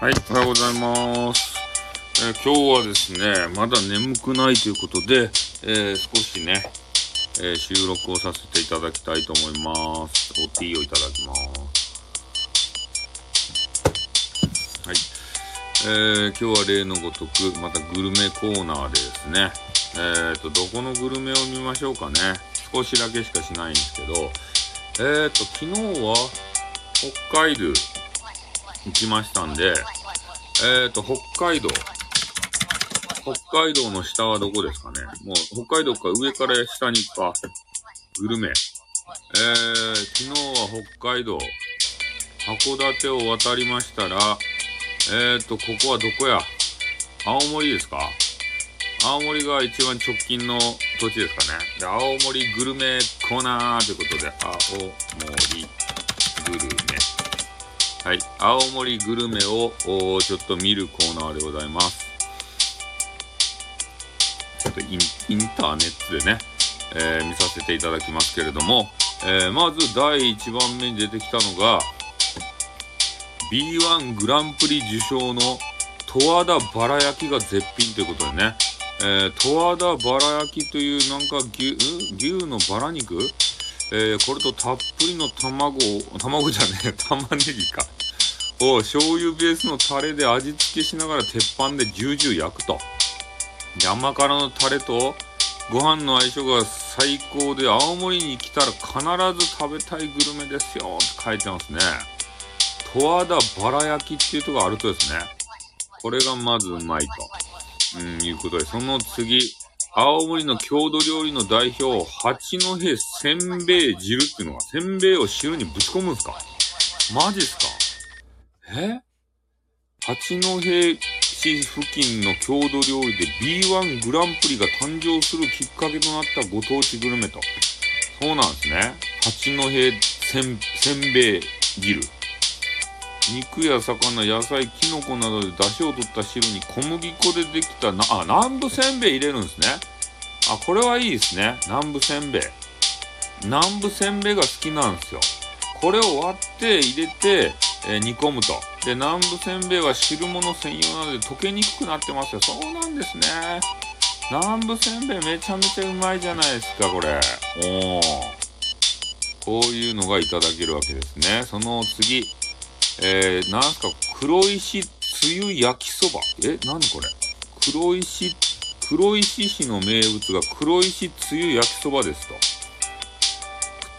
はい、おはようございます。えー今日はですね、まだ眠くないということで、えー少しね、えー収録をさせていただきたいと思います。おティーをいただきます。はい。えー今日は例のごとく、またグルメコーナーでですね、えーと、どこのグルメを見ましょうかね。少しだけしかしないんですけど、えーと、昨日は北海道行きましたんで、えーと、北海道。北海道の下はどこですかねもう、北海道か上から下に行くか。グルメ。えー、昨日は北海道。函館を渡りましたら、えーと、ここはどこや青森ですか青森が一番直近の土地ですかね。で、青森グルメコーナーということで、青森グルメ。はい。青森グルメをちょっと見るコーナーでございます。ちょっとインターネットでね、えー見させていただきますけれども、えーまず第1番目に出てきたのが、B1 グランプリ受賞の十和田バラ焼きが絶品ということでね、えー十和田バラ焼きというなんか牛、牛のバラ肉？えーこれとたっぷりの卵を、卵じゃねえ、玉ねぎか。を醤油ベースのタレで味付けしながら鉄板でジュージュー焼くと。で甘辛のタレとご飯の相性が最高で青森に来たら必ず食べたいグルメですよって書いてますね。十和田バラ焼きっていうとこあるとですね。これがまずうまいと。うん、いうことで、その次、青森の郷土料理の代表、八戸せんべい汁っていうのが、せんべいを汁にぶち込むんすか？マジっすか？え？八戸市付近の郷土料理で B1 グランプリが誕生するきっかけとなったご当地グルメと。そうなんですね。八戸せん、せんべい汁。肉や魚、野菜、キノコなどで出汁を取った汁に小麦粉でできたな、あ、南部せんべい入れるんですね。あ、これはいいですね。南部せんべい。南部せんべいが好きなんですよ。これを割って入れて、え煮込むと。で、南部せんべいは汁物専用なので溶けにくくなってますよ。そうなんですね。南部せんべいめちゃめちゃうまいじゃないですか、これ。おー。こういうのがいただけるわけですね。その次。えー、なんすか、黒石つゆ焼きそば。え、なにこれ？黒石、黒石市の名物が黒石つゆ焼きそばですと。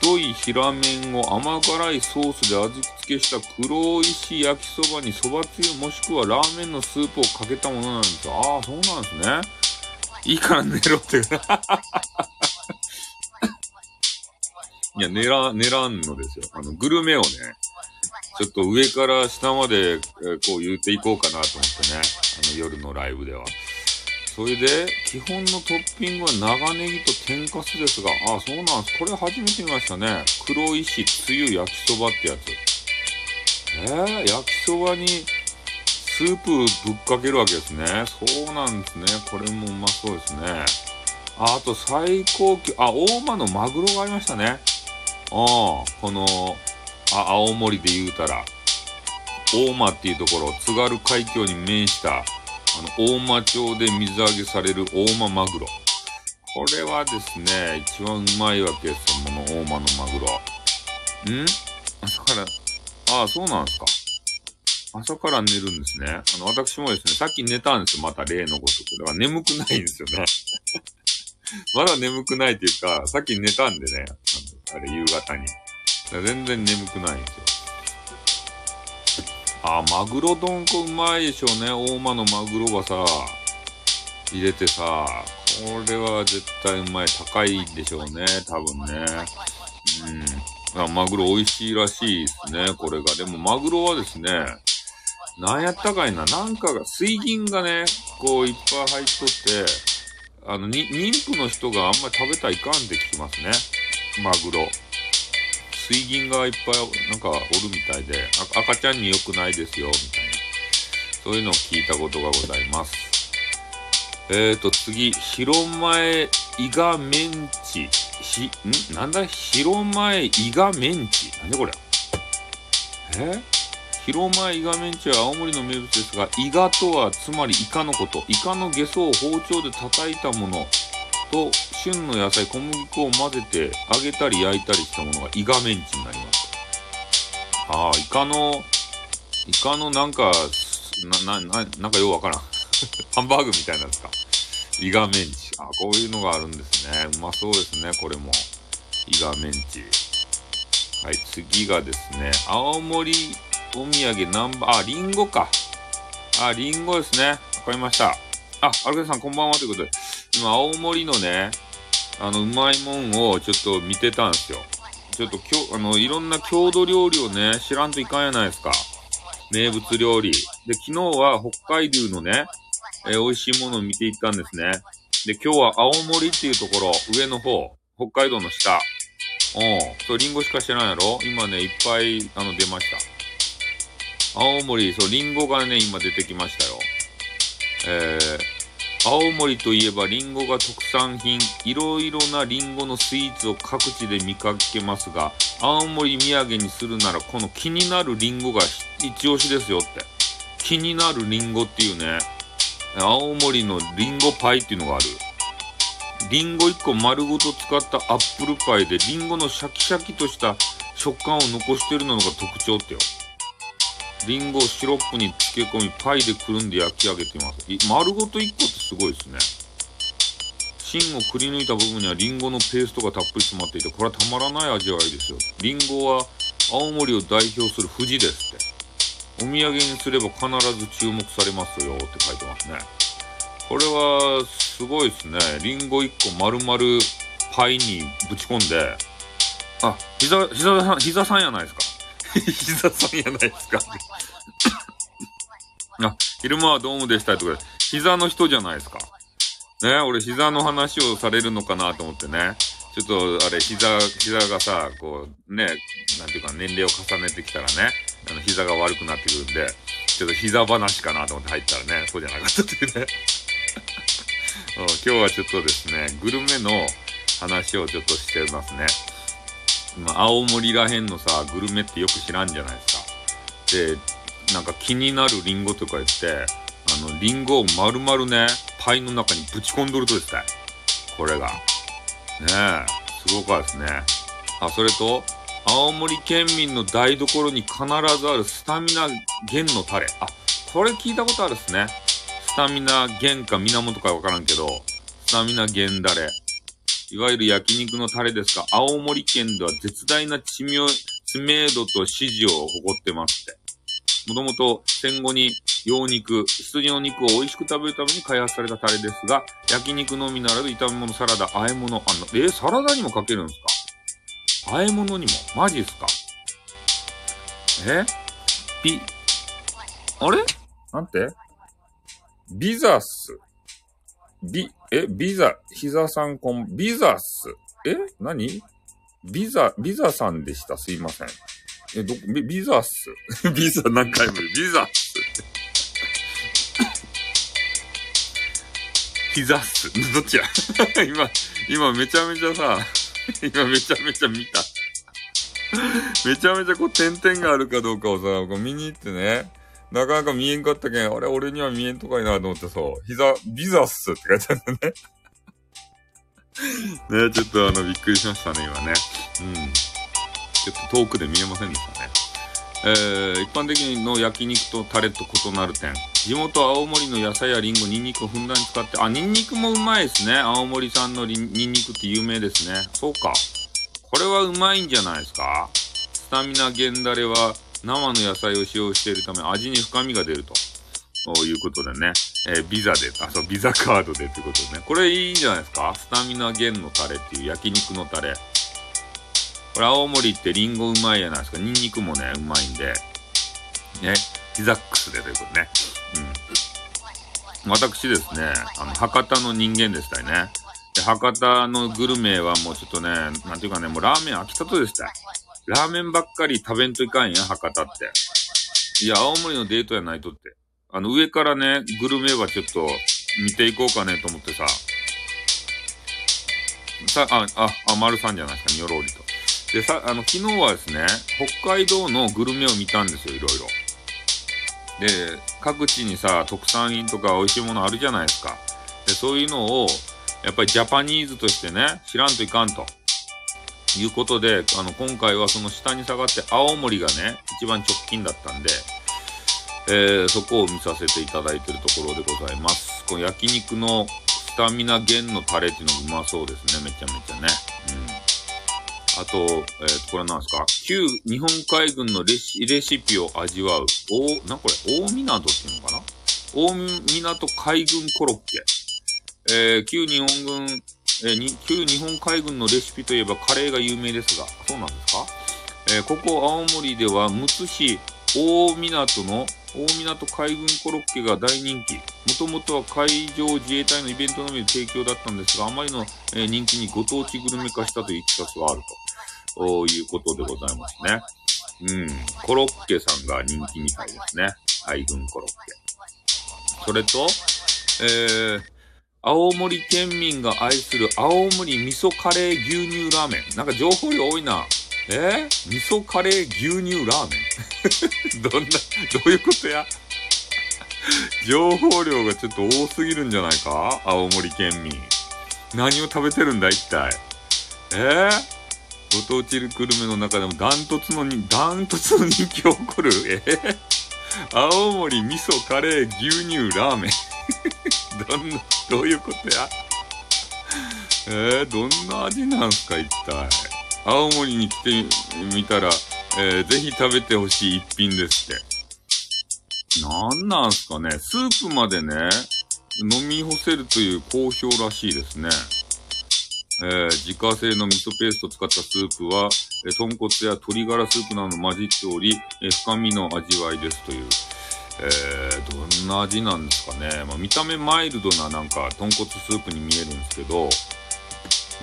太い平麺を甘辛いソースで味付けした黒石焼きそばにそばつゆもしくはラーメンのスープをかけたものなんですよ。ああ、そうなんですね。いいから寝ろって。いや、寝ら、寝らんのですよ。あの、グルメをね、ちょっと上から下まで、えこう言っていこうかなと思ってね。あの夜のライブでは。それで、基本のトッピングは長ネギと天かすですが、あ、そうなんです。これ初めて見ましたね。黒石つゆ焼きそばってやつ。えー、焼きそばにスープぶっかけるわけですね。そうなんですね。これもうまそうですね。ああと最高級、あ、大間のマグロがありましたね。ああ、この、あ、青森で言うたら、大間っていうところ、津軽海峡に面した、あの、大間町で水揚げされる大間マグロ。これはですね、一番うまいわけですよ、この大間のマグロ。ん？朝から、ああ、そうなんですか。朝から寝るんですね。あの、私もですね、さっき寝たんですよ、また例のごとく。だから眠くないんですよね。まだ眠くないっていうか、さっき寝たんでね、あれ、夕方に。全然眠くないんですよ。あ、マグロ丼こうまいでしょうね。大間のマグロがさ、入れてさ、これは絶対うまい。高いでしょうね。多分ね。うん。あマグロ美味しいらしいですね。これが。でもマグロはですね、なんやったかいな。なんかが、水銀がね、こういっぱい入っとって、あの、に、妊婦の人があんまり食べたらいかんって聞きますね。マグロ。水銀がいっぱいなんかおるみたいで、赤ちゃんに良くないですよ、みたいな。そういうのを聞いたことがございます。えーと、次、広前イガメンチ。ひ、ん？なんだ？広前イガメンチ。なんでこれ？え？広前イガメンチは青森の名物ですが、イガとはつまりイカのこと。イカのゲソを包丁で叩いたものと、旬の野菜、小麦粉を混ぜて揚げたり焼いたりしたものがイガメンチになります。ああ、イカの、イカのなんか、な、な、なんかようわからん。ハンバーグみたいなやつか。イガメンチ。あ、こういうのがあるんですね。うまそうですね、これも。イガメンチ。はい、次がですね、青森お土産ナンバー、あ、リンゴか。あ、リンゴですね。わかりました。あ、アルケさんこんばんはということで、今、青森のね、あの、うまいもんをちょっと見てたんですよ。ちょっときょ、あの、いろんな郷土料理をね、知らんといかんやないですか。名物料理。で、昨日は北海道のね、えー、美味しいものを見ていったんですね。で、今日は青森っていうところ、上の方、北海道の下、うん。そう、リンゴしか知らんやろ？今ね、いっぱい、あの、出ました。青森、そう、リンゴがね、今出てきましたよ。えー、青森といえばリンゴが特産品、いろいろなリンゴのスイーツを各地で見かけますが、青森土産にするならこの気になるリンゴが一押しですよって。気になるリンゴっていうね、青森のリンゴパイっていうのがある。リンゴ1個丸ごと使ったアップルパイで、リンゴのシャキシャキとした食感を残してるのが特徴ってよ。リンゴをシロップに漬け込み、パイでくるんで焼き上げています。丸ごと1個ってすごいですね。芯をくり抜いた部分にはリンゴのペーストがたっぷり詰まっていて、これはたまらない味わいですよ。リンゴは青森を代表する富士ですって。お土産にすれば必ず注目されますよって書いてますね。これは、すごいですね。リンゴ1個丸々パイにぶち込んで、あ、膝、膝さん、膝さんやないですか。膝さんやないですか？あ、昼間はどうもでしたとか、膝の人じゃないですか？ね、俺膝の話をされるのかなと思ってね。ちょっと、あれ、膝、膝がさ、こう、ね、なんていうか、年齢を重ねてきたらね、あの、膝が悪くなってくるんで、ちょっと膝話かなと思って入ったらね、そうじゃなかったっていうね。今日はちょっとですね、グルメの話をちょっとしてますね。まあ、青森らへんのさ、グルメってよく知らんじゃないですか。で、なんか気になるリンゴとか言って、あの、リンゴを丸々ね、パイの中にぶち込んどるとですね。これが。ねえ、すごかですね。あ、それと、青森県民の台所に必ずあるスタミナ源のタレ。あ、これ聞いたことあるっすね。スタミナ源か源かわからんけど、スタミナ源だれ。いわゆる焼肉のタレですが、青森県では絶大な知名度と支持を誇ってますって。もともと戦後に羊肉、羊の肉を美味しく食べるために開発されたタレですが、焼肉のみならず炒め物、サラダ、和え物、あの、えー、サラダにもかけるんですか？和え物にも？マジっすか？え？ピ、あれ？なんて？ビザス。ビ、え、ビザ、膝さんこん、ビザス。え何？ビザ、ビザさんでした？すいません。え、ど、ビビザス。ビザ何回も言う。ビザス。ヒザス。どっちや？今、今めちゃめちゃさ、今めちゃめちゃ見た。めちゃめちゃこう点々があるかどうかをさ、こう見に行ってね。なかなか見えんかったけん、あれ、俺には見えんとかいなと思ってさ、膝、ビザッスって書いてあるんだね。ねちょっとあの、びっくりしましたね、今ね。うん。ちょっと遠くで見えませんでしたね。えー、一般的の焼肉とタレと異なる点。地元青森の野菜やリンゴ、ニンニクをふんだんに使って、あ、ニンニクもうまいですね。青森産のニンニクって有名ですね。そうか。これはうまいんじゃないですかスタミナ源だれは、生の野菜を使用しているため味に深みが出ると。いうことでね、えー、ビザで、あ、そう、ビザカードでってことでね。これいいんじゃないですか？スタミナ源のタレっていう焼肉のタレ。これ青森ってリンゴうまいじゃないですか。ニンニクもね、うまいんで。ね、ピザックスでということね。うん。私ですね、あの、博多の人間でしたよね。で、博多のグルメはもうちょっとね、なんていうかね、もうラーメン飽きたとでした。ラーメンばっかり食べんといかんや、博多って。いや、青森のデートやないとって。あの、上からね、グルメはちょっと見ていこうかねと思ってさ。さ、あ、あ、あ、丸さんじゃないですか、にょろりと。で、さ、あの、昨日はですね、北海道のグルメを見たんですよ、いろいろ。で、各地にさ、特産品とか美味しいものあるじゃないですか。で、そういうのを、やっぱりジャパニーズとしてね、知らんといかんと。いうことで、あの、今回はその下に下がって青森がね、一番直近だったんで、えー、そこを見させていただいてるところでございます。この焼肉のスタミナ源のタレっていうのもうまそうですね。めちゃめちゃね。うん。あと、えー、これなんですか？旧日本海軍のレシレシピを味わう。大、なこれ、大港っていうのかな？大港海軍コロッケ。えー、旧日本軍えー、旧日本海軍のレシピといえばカレーが有名ですが、そうなんですか、えー、ここ青森では、むつ市大港の大港海軍コロッケが大人気。もともとは海上自衛隊のイベントのみで提供だったんですが、あまりの、え、人気にご当地グルメ化したといういきさつがあるということでございますね。うん。コロッケさんが人気みたいですね。海軍コロッケ。それと、えー、青森県民が愛する青森味噌カレー牛乳ラーメン。なんか情報量多いな。え、味噌カレー牛乳ラーメン？どんな、どういうことや？情報量がちょっと多すぎるんじゃないか？青森県民。何を食べてるんだ一体？え、ご当地グルメの中でもダントツのに、ダントツの人気を誇る？え、青森味噌カレー牛乳ラーメン。どんな、どういうことや？えー、どんな味なんすか、一体。青森に来てみたら、えー、ぜひ食べてほしい一品ですって。なんなんすかね。スープまでね、飲み干せるという好評らしいですね。えー、自家製の味噌ペーストを使ったスープは、え、豚骨や鶏ガラスープなど混じっており、え、深みの味わいですという。えー、どんな味なんですかね。まあ、見た目マイルドななんか豚骨スープに見えるんですけど、ね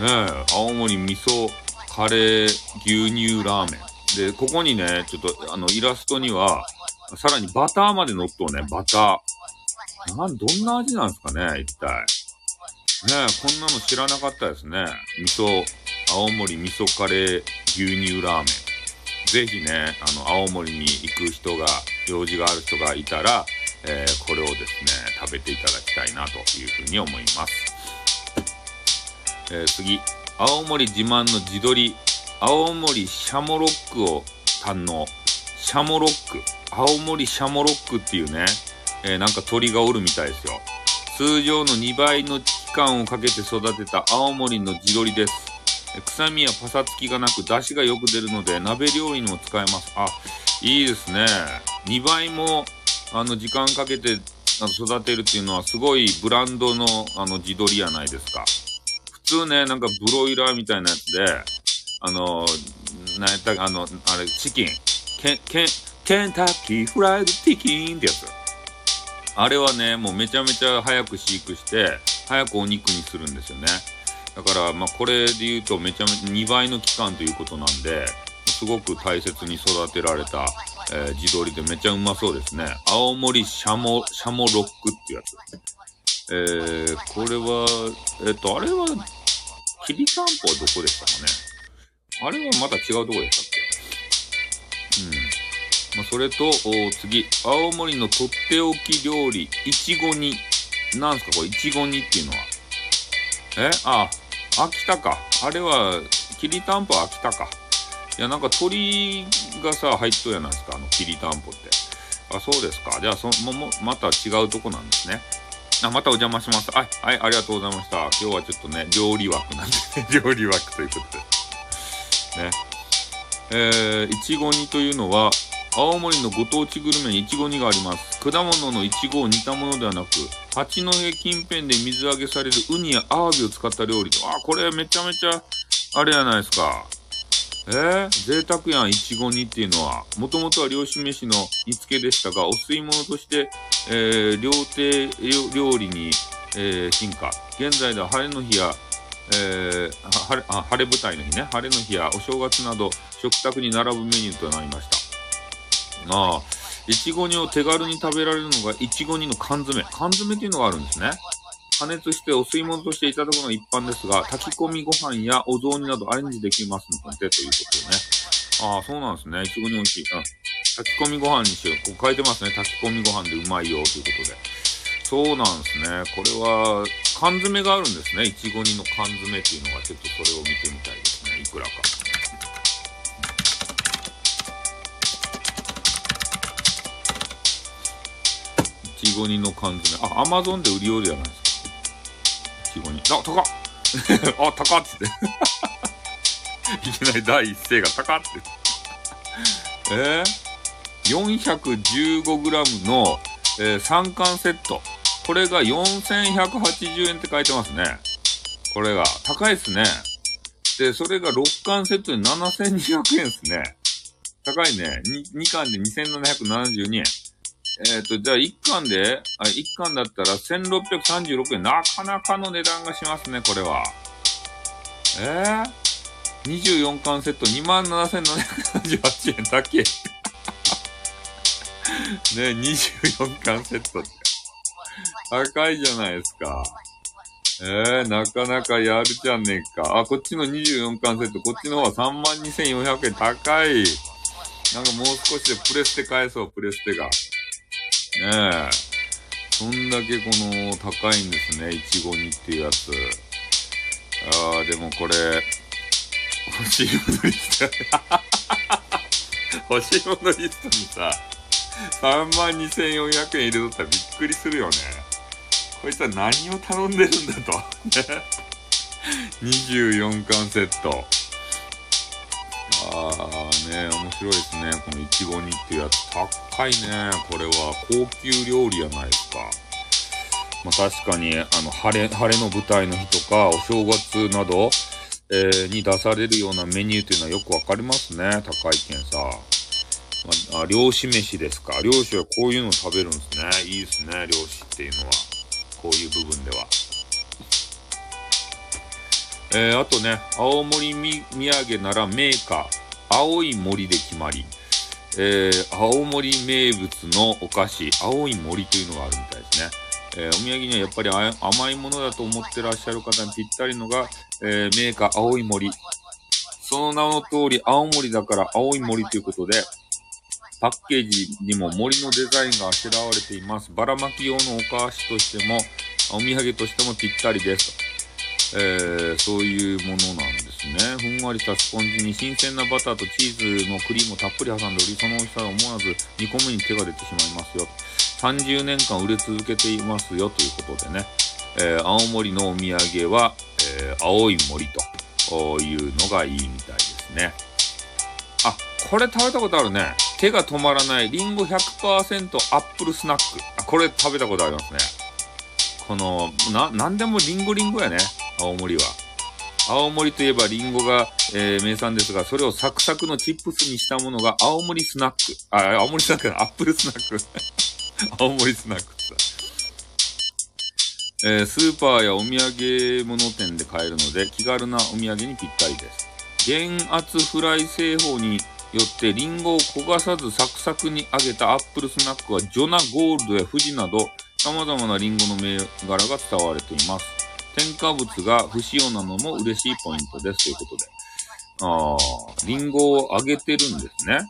え、青森味噌カレー牛乳ラーメン。で、ここにね、ちょっとあのイラストには、さらにバターまで乗っとうね、バター。なん、どんな味なんですかね、一体。ねえ、こんなの知らなかったですね。味噌、青森味噌カレー牛乳ラーメン。ぜひね、あの、青森に行く人が用事がある人がいたら、えー、これをですね、食べていただきたいなというふうに思います。えー、次、青森自慢の地鶏、青森シャモロックを堪能。シャモロック。青森シャモロックっていうね、えー、なんか鳥がおるみたいですよ。通常の2倍の期間をかけて育てた青森の地鶏です。臭みやパサつきがなく、出汁がよく出るので、鍋料理にも使えます。あ、いいですね。2倍も、あの、時間かけて、あの、育てるっていうのは、すごいブランドの、あの、地鶏やないですか。普通ね、なんかブロイラーみたいなやつで、あの、なんやったあの、あれ、チキン。ケン、ケン、ケンタッキーフライドチキンってやつ。あれはね、もうめちゃめちゃ早く飼育して、早くお肉にするんですよね。だから、まあ、これで言うとめちゃめちゃ2倍の期間ということなんで、すごく大切に育てられた、えー、地鶏でめちゃうまそうですね。青森シャモ、シャモロックってやつ。えー、これは、えっ、と、あれは、きりたんぽはどこでしたかねあれはまた違うとこでしたっけうん。まあ、それと、次、青森のとっておき料理、いちご煮。なんすかこれ、いちご煮っていうのは。え？ああ、秋田か。あれは、きりたんぽ秋田か。いや、なんか鳥がさ、入っとやないですか、あの、きりたんぽって。あ、そうですか。じゃあ、そも、も、また違うとこなんですね。あ、またお邪魔します。はい、はい、ありがとうございました。今日はちょっとね、料理枠なんで、ね 料理枠ということで。ね。えー、いちご煮というのは、青森のご当地グルメにいちご煮があります。果物のいちごを煮たものではなく、八戸近辺で水揚げされるウニやアワビを使った料理。あ、これめちゃめちゃ、あれやないですか。えー、贅沢やん、いちご煮っていうのは。もともとは漁師飯の煮付けでしたが、お吸い物として、えー、料亭料理に、えー、進化。現在では晴れの日や、えー、晴れあ晴れ舞台の日ね、晴れの日やお正月など食卓に並ぶメニューとなりました。ああ、いちご煮を手軽に食べられるのがいちご煮の缶詰。缶詰っていうのがあるんですね。加熱してお吸い物としていただくのが一般ですが、炊き込みご飯やお雑煮などアレンジできますので、ということでね。ああ、そうなんですね。いちごに美味しい。うん。炊き込みご飯にしよう。ここ書いてますね。炊き込みご飯でうまいよということで。そうなんですね。これは、缶詰があるんですね。いちご煮の缶詰っていうのが、ちょっとそれを見てみたいですね。いくらか。ちご煮の缶詰。あ、アマゾンで売りよるじゃないですか。いちご煮。あ、高っ あ、高っつって。いきなり第一声が高っって。えー、415g の、えー、3巻セット。これが4180円って書いてますね。これが。高いっすね。で、それが6巻セットで7200円っすね。高いね。2, 2巻で2772円。えっ、ー、と、じゃあ1巻で、あ、1巻だったら1636円。なかなかの値段がしますね、これは。えー、24巻セット27,778円だけ。ね、24巻セットって。高いじゃないですか。えー、なかなかやるじゃねえか。あ、こっちの24巻セット、こっちの方は32,400円高い。なんかもう少しでプレステ返そう、プレステが。ねえ。そんだけこの高いんですね、いちご煮っていうやつ。あー、でもこれ、欲しいものリスト、欲しいものリストにさ、32,400円入れとったらびっくりするよね。こいつは何を頼んでるんだと。24巻セット。あーね、面白いですね。このいちご煮っていうやつ。高いね。これは高級料理やないですか。まあ確かに、あの、晴れ、晴れの舞台の日とか、お正月など、えー、に出されるようなメニューというのはよくわかりますね。高いけんさ。まあ、漁師飯ですか。漁師はこういうのを食べるんですね。いいですね、漁師っていうのは。こういう部分では。えー、あとね、青森土産ならメーカー、青い森で決まり。えー、青森名物のお菓子、青い森というのがあるみたいですね。えー、お土産にはやっぱり甘いものだと思ってらっしゃる方にぴったりのが、えー、メーカー青い森。その名の通り青森だから青い森ということで、パッケージにも森のデザインがあしらわれています。ばらまき用のお菓子としても、お土産としてもぴったりです。えー、そういうものなんですね。ふんわりしたスポンジに新鮮なバターとチーズのクリームをたっぷり挟んでおり、その美味しさは思わず煮込むに手が出てしまいますよ。30年間売れ続けていますよということでね。えー、青森のお土産は、えー、青い森というのがいいみたいですね。あ、これ食べたことあるね。手が止まらないリンゴ100%アップルスナック。あ、これ食べたことありますね。この、な、なんでもリンゴリンゴやね。青森は。青森といえばリンゴが、えー、名産ですが、それをサクサクのチップスにしたものが青森スナック。あ、青森スナック アップルスナック。青森スナックってさ。えー、スーパーやお土産物店で買えるので、気軽なお土産にぴったりです。減圧フライ製法によってリンゴを焦がさずサクサクに揚げたアップルスナックはジョナゴールドや富士など様々なリンゴの銘柄が使われています。添加物が不使用なのも嬉しいポイントです。ということで。あー、リンゴを揚げてるんですね。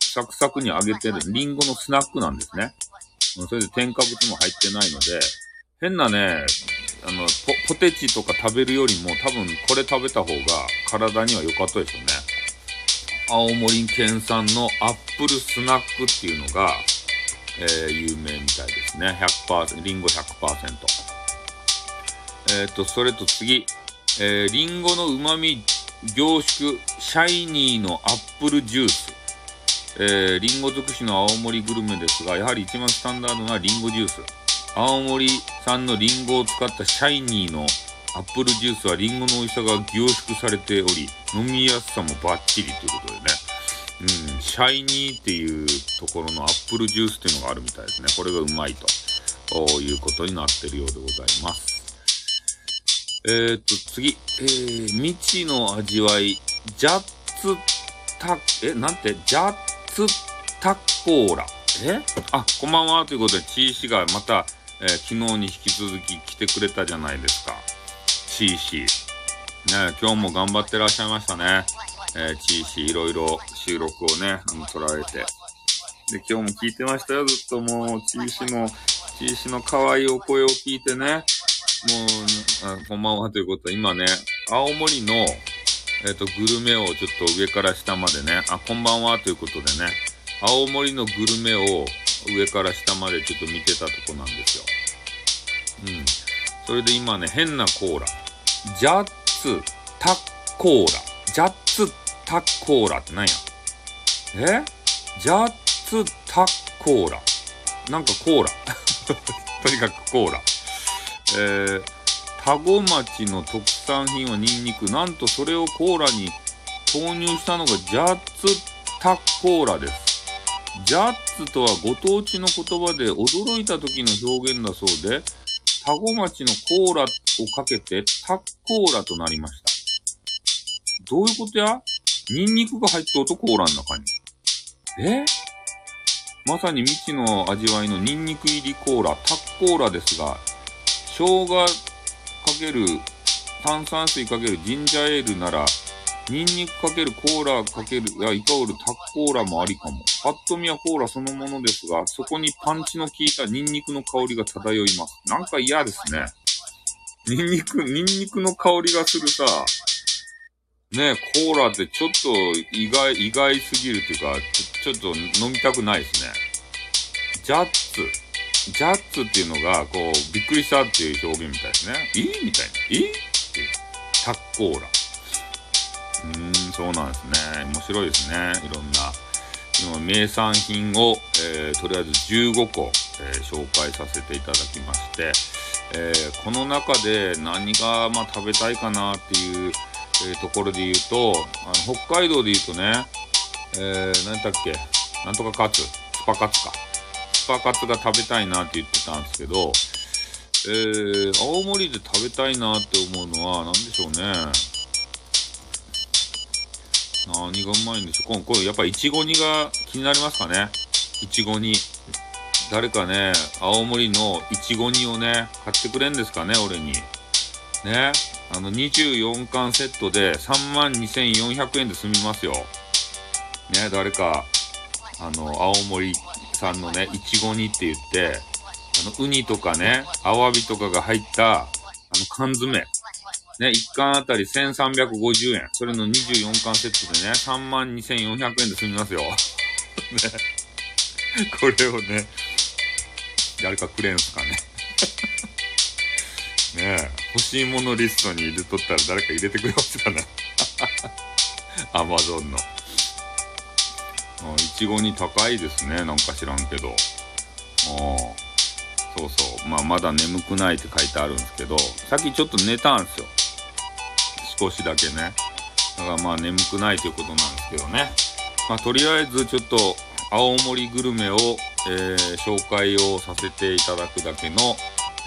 サクサクに揚げてる。リンゴのスナックなんですね。それで添加物も入ってないので、変なね、あのポ、テチとか食べるよりも多分これ食べた方が体には良かったですよね。青森県産のアップルスナックっていうのが、えー、有名みたいですね。100%、リンゴ100%。えっ、ー、と、それと次、えー、リンゴの旨味凝縮、シャイニーのアップルジュース。えー、リンゴ尽くしの青森グルメですが、やはり一番スタンダードなリンゴジュース。青森産のリンゴを使ったシャイニーのアップルジュースはリンゴの美味しさが凝縮されており、飲みやすさもバッチリということでね。うん、シャイニーっていうところのアップルジュースっていうのがあるみたいですね。これがうまいということになってるようでございます。えー、っと、次。えー、未知の味わい、ジャッツタ、え、なんて、ジャッツタコーラ。え？あ、こんばんは。ということで、チーシがまた、えー、昨日に引き続き来てくれたじゃないですか。チーシ。ね、今日も頑張ってらっしゃいましたね。えー、チーシいろいろ収録をね、あの、撮られて。で、今日も聞いてましたよ、ずっともう、ちいしの、ちいしの可愛いお声を聞いてね、もう、あこんばんはということは、今ね、青森の、えっ、と、グルメをちょっと上から下までね、あ、こんばんはということでね、青森のグルメを上から下までちょっと見てたとこなんですよ。うん。それで今ね、変なコーラ。ジャッツタッコーラ。ジャッツタッコーラって何や？え？ジャッツタッコーラ。なんかコーラ。とにかくコーラ。えー、田子町の特産品はニンニク。なんとそれをコーラに投入したのがジャッツタコーラです。ジャッツとはご当地の言葉で驚いた時の表現だそうで、田子町のコーラをかけてタッコーラとなりました。どういうことや？ニンニクが入っておとコーラの中に。え？まさに未知の味わいのニンニク入りコーラ、タッコーラですが、生姜かける、炭酸水かけるジンジャーエールなら、ニンニクかけるコーラかける、いや、イカオルタッコーラもありかも。パッと見はコーラそのものですが、そこにパンチの効いたニンニクの香りが漂います。なんか嫌ですね。ニンニク、ニンニクの香りがするさ、ねコーラってちょっと意外、意外すぎるっていうか、ちょちょっと飲みたくないですね。ジャッツ。ジャッツっていうのが、こう、びっくりしたっていう表現みたいですね。いいみたいな。いいって。タッコーラ。うーん、そうなんですね。面白いですね。いろんな。今、名産品を、えー、とりあえず15個、えー、紹介させていただきまして、えー、この中で何が、まあ、食べたいかなっていう、え、ところで言うと、あの北海道で言うとね、えー、何だっけ、なんとかカツ、スパカツか。パカツが食べたいなって言ってたんですけど、えー、青森で食べたいなって思うのは、何でしょうね。何がうまいんでしょう。これ、やっぱいちご煮が気になりますかね。いちご煮。誰かね、青森のいちご煮をね、買ってくれんですかね、俺に。ね。あの、24巻セットで32,400円で済みますよ。ね、誰か、あの、青森さんのね、いちご煮って言って、あの、ウニとかね、アワビとかが入った、あの、缶詰。ね、1巻あたり1350円。それの24巻セットでね、32,400円で済みますよ。ね。これをね、誰かくれんすかね。ねえ、欲しいものリストに入れとったら誰か入れてくれますかね。アマゾンの。いちごに高いですね。なんか知らんけど。あそうそう。まあ、まだ眠くないって書いてあるんですけど、さっきちょっと寝たんですよ。少しだけね。だからまあ眠くないということなんですけどね。まあ、とりあえずちょっと青森グルメを、えー、紹介をさせていただくだけの、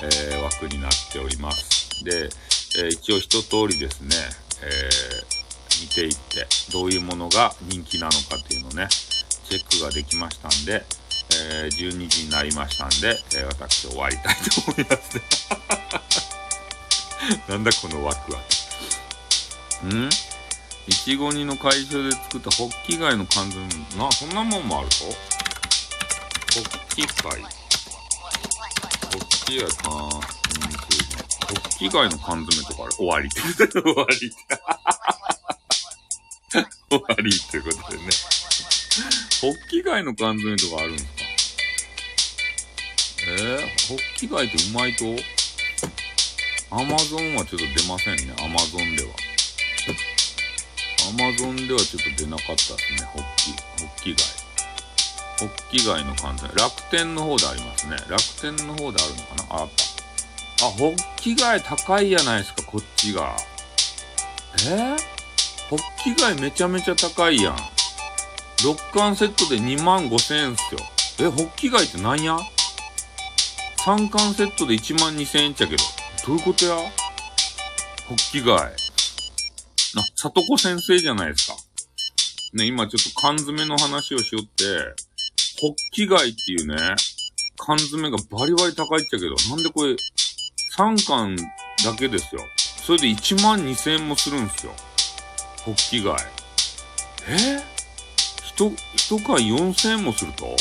えー、枠になっております。で、えー、一応一通りですね、え見ていって、どういうものが人気なのかっていうのをね、チェックができましたんで、え12時になりましたんで、え私終わりたいと思いますね。なんだこの枠は。ん？いちご煮の会場で作ったホッキ貝の缶詰な、そんなもんもあるぞ。ホッキ貝。ホッキ貝か、うん、ホッキ貝の缶詰とかある。終わり。終わりって。終わりっていうことでね。ホッキ貝の缶詰とかあるんですか？えー、ホッキ貝ってうまいと？アマゾンはちょっと出ませんね。アマゾンでは。アマゾンではちょっと出なかったですね。ホッキ、ホッキ貝。ホッキ貝の缶詰。楽天の方でありますね。楽天の方であるのかな？あ、あった。あ、ホッキ貝高いやないですか、こっちが。えー、ホッキ貝めちゃめちゃ高いやん。6巻セットで2万5千円っすよ。え、ホッキ貝ってなんや ?3 巻セットで1万2千円っちゃけど。どういうことや？ホッキ貝。あ、里子先生じゃないですか。ね、今ちょっと缶詰の話をしよって、ホッキ貝っていうね、缶詰がバリバリ高いっちゃけど、なんでこれ、3巻だけですよ。それで1万2000円もするんすよ。ホッキ貝。え？一一、一回4000円もすると？ホ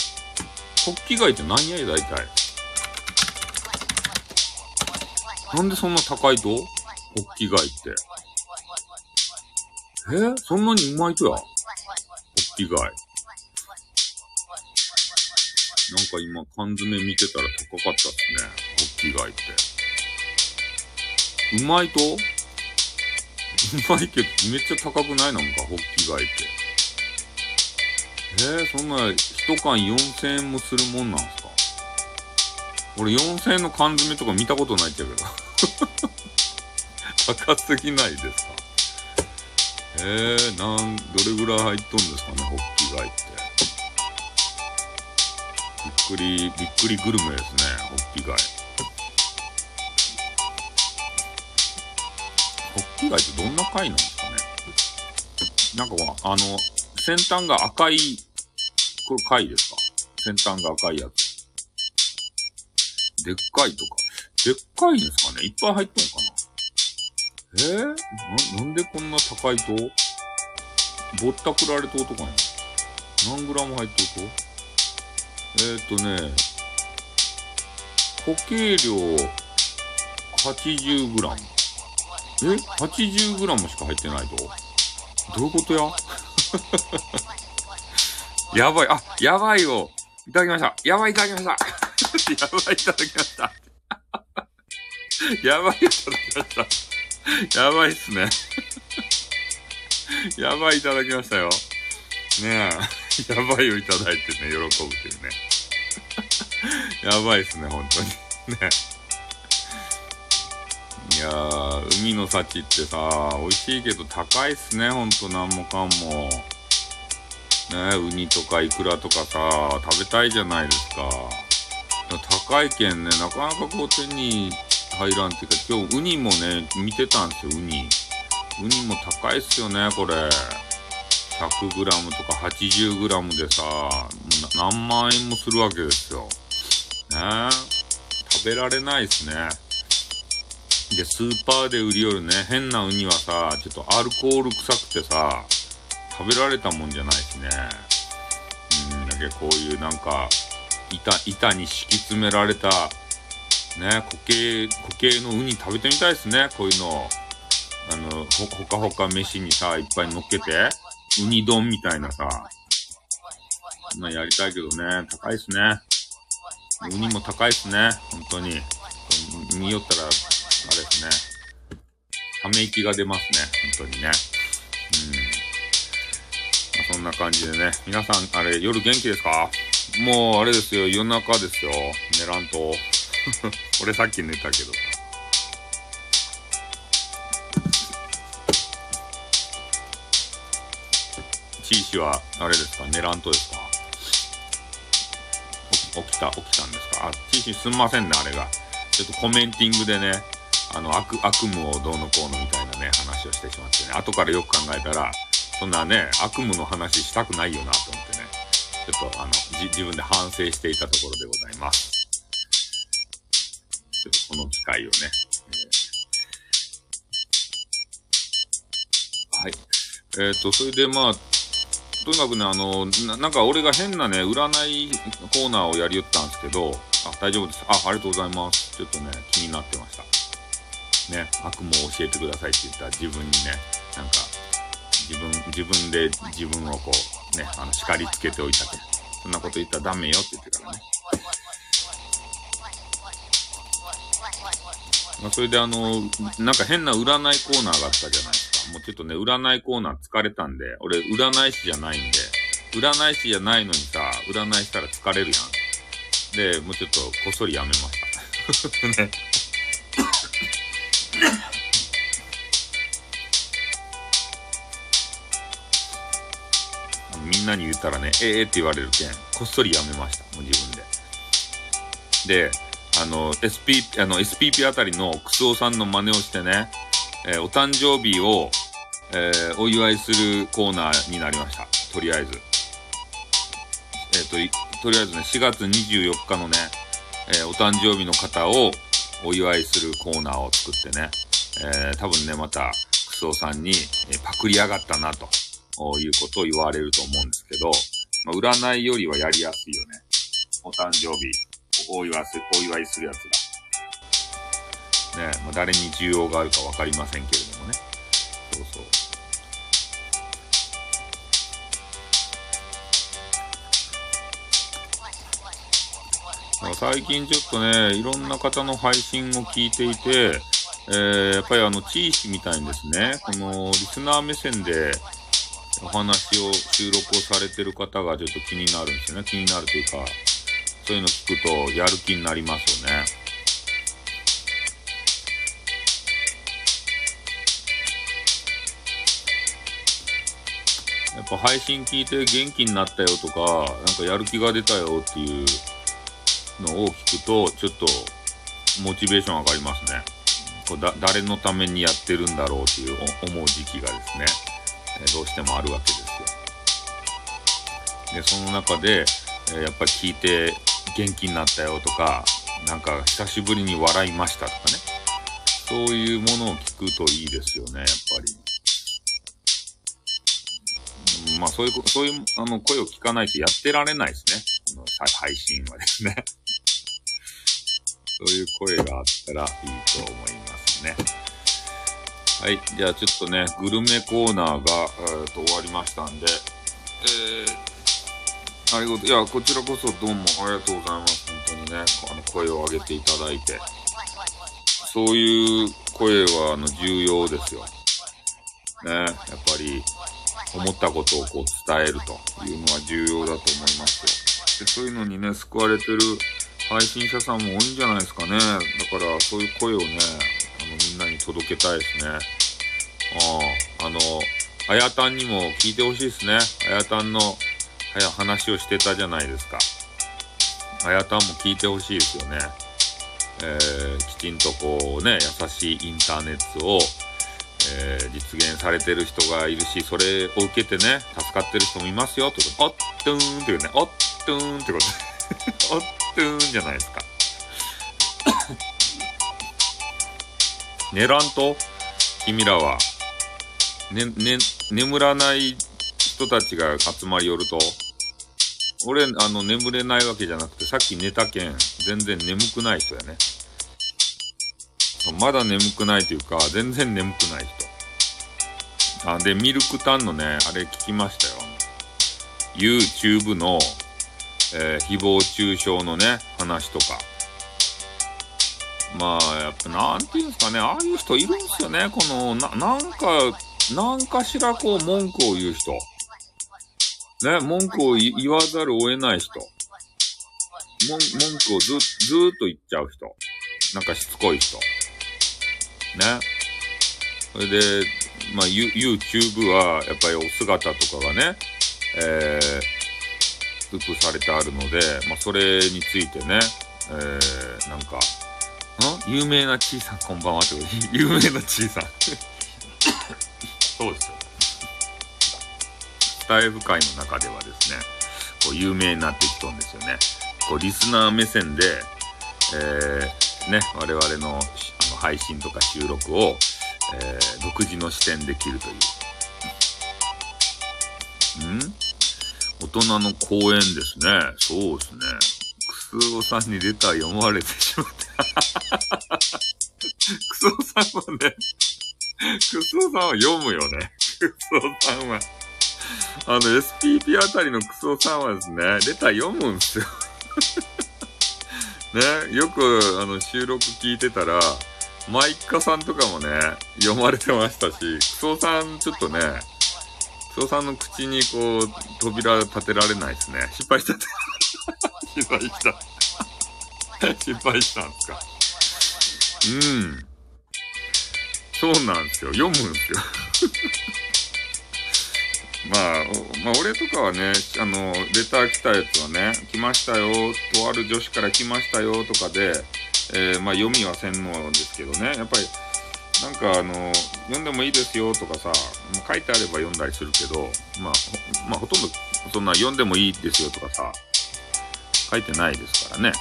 ッキ貝って何やい？大体。なんでそんな高いと？ホッキ貝って。え、そんなにうまいとや？ホッキ貝。なんか今缶詰見てたら高かったっすね。ホッキ貝って。うまいと？うまいけどめっちゃ高くない？なんかホッキ貝って。えー、そんな一缶4000円もするもんなんすか？俺4000円の缶詰とか見たことないっちゃけど。高すぎないですか？えー、なん、どれぐらい入っとんですかね、ホッキ貝って。びっくり、びっくりグルメですね、ホッキ貝。ホッキ貝ってどんな貝なんですかねなんかあの、先端が赤い、これ貝ですか先端が赤いやつ。でっかいとか。でっかいんですかねいっぱい入っとんかなえー、な、なんでこんな高いとぼったくられとうとかね何グラム入っとうとえー、っとね、固形量80グラム。え ?80 グラムしか入ってないと？どういうことや？やばい。あ、やばいよ。いただきました。やばい、いただきました。やばい、いただきました。やばい、いただきました。やばいっすね。やばい、いただきましたよ。ねえ。やばいをいただいてね、喜ぶっていうね。やばいっすね、本当に。ねやー、海の幸ってさ、美味しいけど高いっすね、ほんと、なんもかんも。ねウニとかイクラとかさ、食べたいじゃないですか。高いけんね、なかなかこう手に入らんっていうか、今日ウニもね、見てたんですよ、ウニ。ウニも高いっすよね、これ。100g とか 80g でさ、何万円もするわけですよ。ね食べられないっすね。で、スーパーで売りよるね、変なウニはさ、ちょっとアルコール臭くてさ、食べられたもんじゃないしね。うん、だけどこういうなんか、板、板に敷き詰められた、ね、固形、固形のウニ食べてみたいですね、こういうの。あの、ほ、ほかほか飯にさ、いっぱい乗っけて、ウニ丼みたいなさ、まあやりたいけどね、高いっすね。ウニも高いっすね、本当に。見よったら、ね。ため息が出ますね、本当にね。うん。まあ、そんな感じでね。皆さん、あれ、夜元気ですか？もうあれですよ、夜中ですよ。寝らんと。俺さっき寝たけどさ。チーシは、あれですか？寝らんとですか？起きた、起きたんですか？あ、チーシすんませんね、あれが。ちょっとコメンティングでね、あの、悪、悪夢をどうのこうのみたいなね、話をしてしまってね。後からよく考えたら、そんなね、悪夢の話したくないよなと思ってね。ちょっとあの、自分で反省していたところでございます。ちょっとこの機会をね、えー、はい。えっ、ー、と、それでまあ、とにかくね、あの、ななんか俺が変なね、占いコーナーをやりよったんですけど、あ、大丈夫です。あ、ありがとうございます。ちょっとね、気になってました。ね、悪夢を教えてくださいって言ったら自分にね、なんか、自分、自分で自分をこう、ね、あの、叱りつけておいたと。そんなこと言ったらダメよって言ってからね。まあ、それであの、なんか変な占いコーナーがあったじゃないですか。もうちょっとね、占いコーナー疲れたんで、俺占い師じゃないんで、占い師じゃないのにさ、占いしたら疲れるやん。で、もうちょっとこっそりやめました。ね。みんなに言ったらね、ええー、って言われるけん、こっそりやめました。もう自分で。で、あの、SP、あの、SPP あたりのクスオさんの真似をしてね、えー、お誕生日を、えー、お祝いするコーナーになりました。とりあえず。えっ、と、とりあえずね、4月24日のね、えお誕生日の方をお祝いするコーナーを作ってね、え多分ね、また、クソさんに、えパクリやがったなということを言われると思うんですけど、まあ、占いよりはやりやすいよね。お誕生日、お祝いする、お祝いするやつが。ね、まあ、誰に需要があるかわかりませんけれどもね。そうそう。最近ちょっとね、いろんな方の配信を聞いていて、えー、やっぱりあの、地域みたいにですね、このリスナー目線でお話を収録をされてる方がちょっと気になるんですよね。気になるというか、そういうの聞くとやる気になりますよね。やっぱ配信聞いて元気になったよとか、なんかやる気が出たよっていうのを聞くと、ちょっとモチベーション上がりますね。こだ誰のためにやってるんだろうっていう思う時期がですね、え、どうしてもあるわけですよ。で、その中で、え、やっぱり聞いて元気になったよとか、なんか久しぶりに笑いましたとかね。そういうものを聞くといいですよね、やっぱり。まあそういう、そういうあの声を聞かないとやってられないですね。この配信はですね。そういう声があったらいいと思いますね。はい。じゃあちょっとね、グルメコーナーが、えー、と終わりましたんで、えー、ありがとう。いや、こちらこそどうもありがとうございます。本当にね、あの、声を上げていただいて。そういう声は、あの、重要ですよ。ね、やっぱり、思ったことをこう伝えるというのは重要だと思いますよ。で、そういうのにね、救われてる配信者さんも多いんじゃないですかね。だからそういう声をね、あのみんなに届けたいですね。ああ、あの、あやたんにも聞いてほしいですね。あやたんの話をしてたじゃないですか。あやたんも聞いてほしいですよね。えー、きちんとこうね、優しいインターネットを、えー、実現されてる人がいるし、それを受けてね、助かってる人もいますよ、ってこと。おっとーんっていうね、おっとーんってことおっトゥーンじゃないですか。寝らんと？君らは、ね、ね、眠らない人たちが集まり寄ると、俺、あの、眠れないわけじゃなくて、さっき寝たけん、全然眠くない人やね。まだ眠くないというか、全然眠くない人。あ、で、ミルクタンのね、あれ聞きましたよ。YouTube の、えー、誹謗中傷のね、話とか。まあ、やっぱ、なんていうんですかね、ああいう人いるんですよね。この、な、なんか、なんかしらこう、文句を言う人。ね、文句を言わざるを得ない人。文文句をず、ずーっと言っちゃう人。なんかしつこい人。ね。それで、まあ、YouTube は、やっぱりお姿とかがね、えー、スープされてあるので、まあ、それについてね、えー、なんか、ん？有名なちいさんこんばんはってこと？有名なちいさん そうですよ。スタイフ界の中ではですね、こう有名になってきとんですよね。こうリスナー目線で、えー、ね、我々のあの配信とか収録を、えー、独自の視点できるという。ん？大人の公園ですね。そうですね。クスオさんにレター読まれてしまった。クスオさんはね、クスオさんは読むよね。クスオさんは。あの、SPP あたりのクスオさんはですね、レター読むんですよ。ね、よく、あの、収録聞いてたら、マイカさんとかもね、読まれてましたし、クソさんちょっとね、翔さんの口にこう、扉立てられないですね。失敗した。失敗した。失敗したんですか。うん。そうなんですよ。読むんですよ。まあ、まあ、俺とかはね、あの、レター来たやつはね、来ましたよ、とある女子から来ましたよ、とかで、えー、まあ、読みはせんのですけどね、やっぱり、なんかあの、読んでもいいですよとかさ、書いてあれば読んだりするけど、まあ、まあ、ほとんど、そんな読んでもいいですよとかさ、書いてないですからね。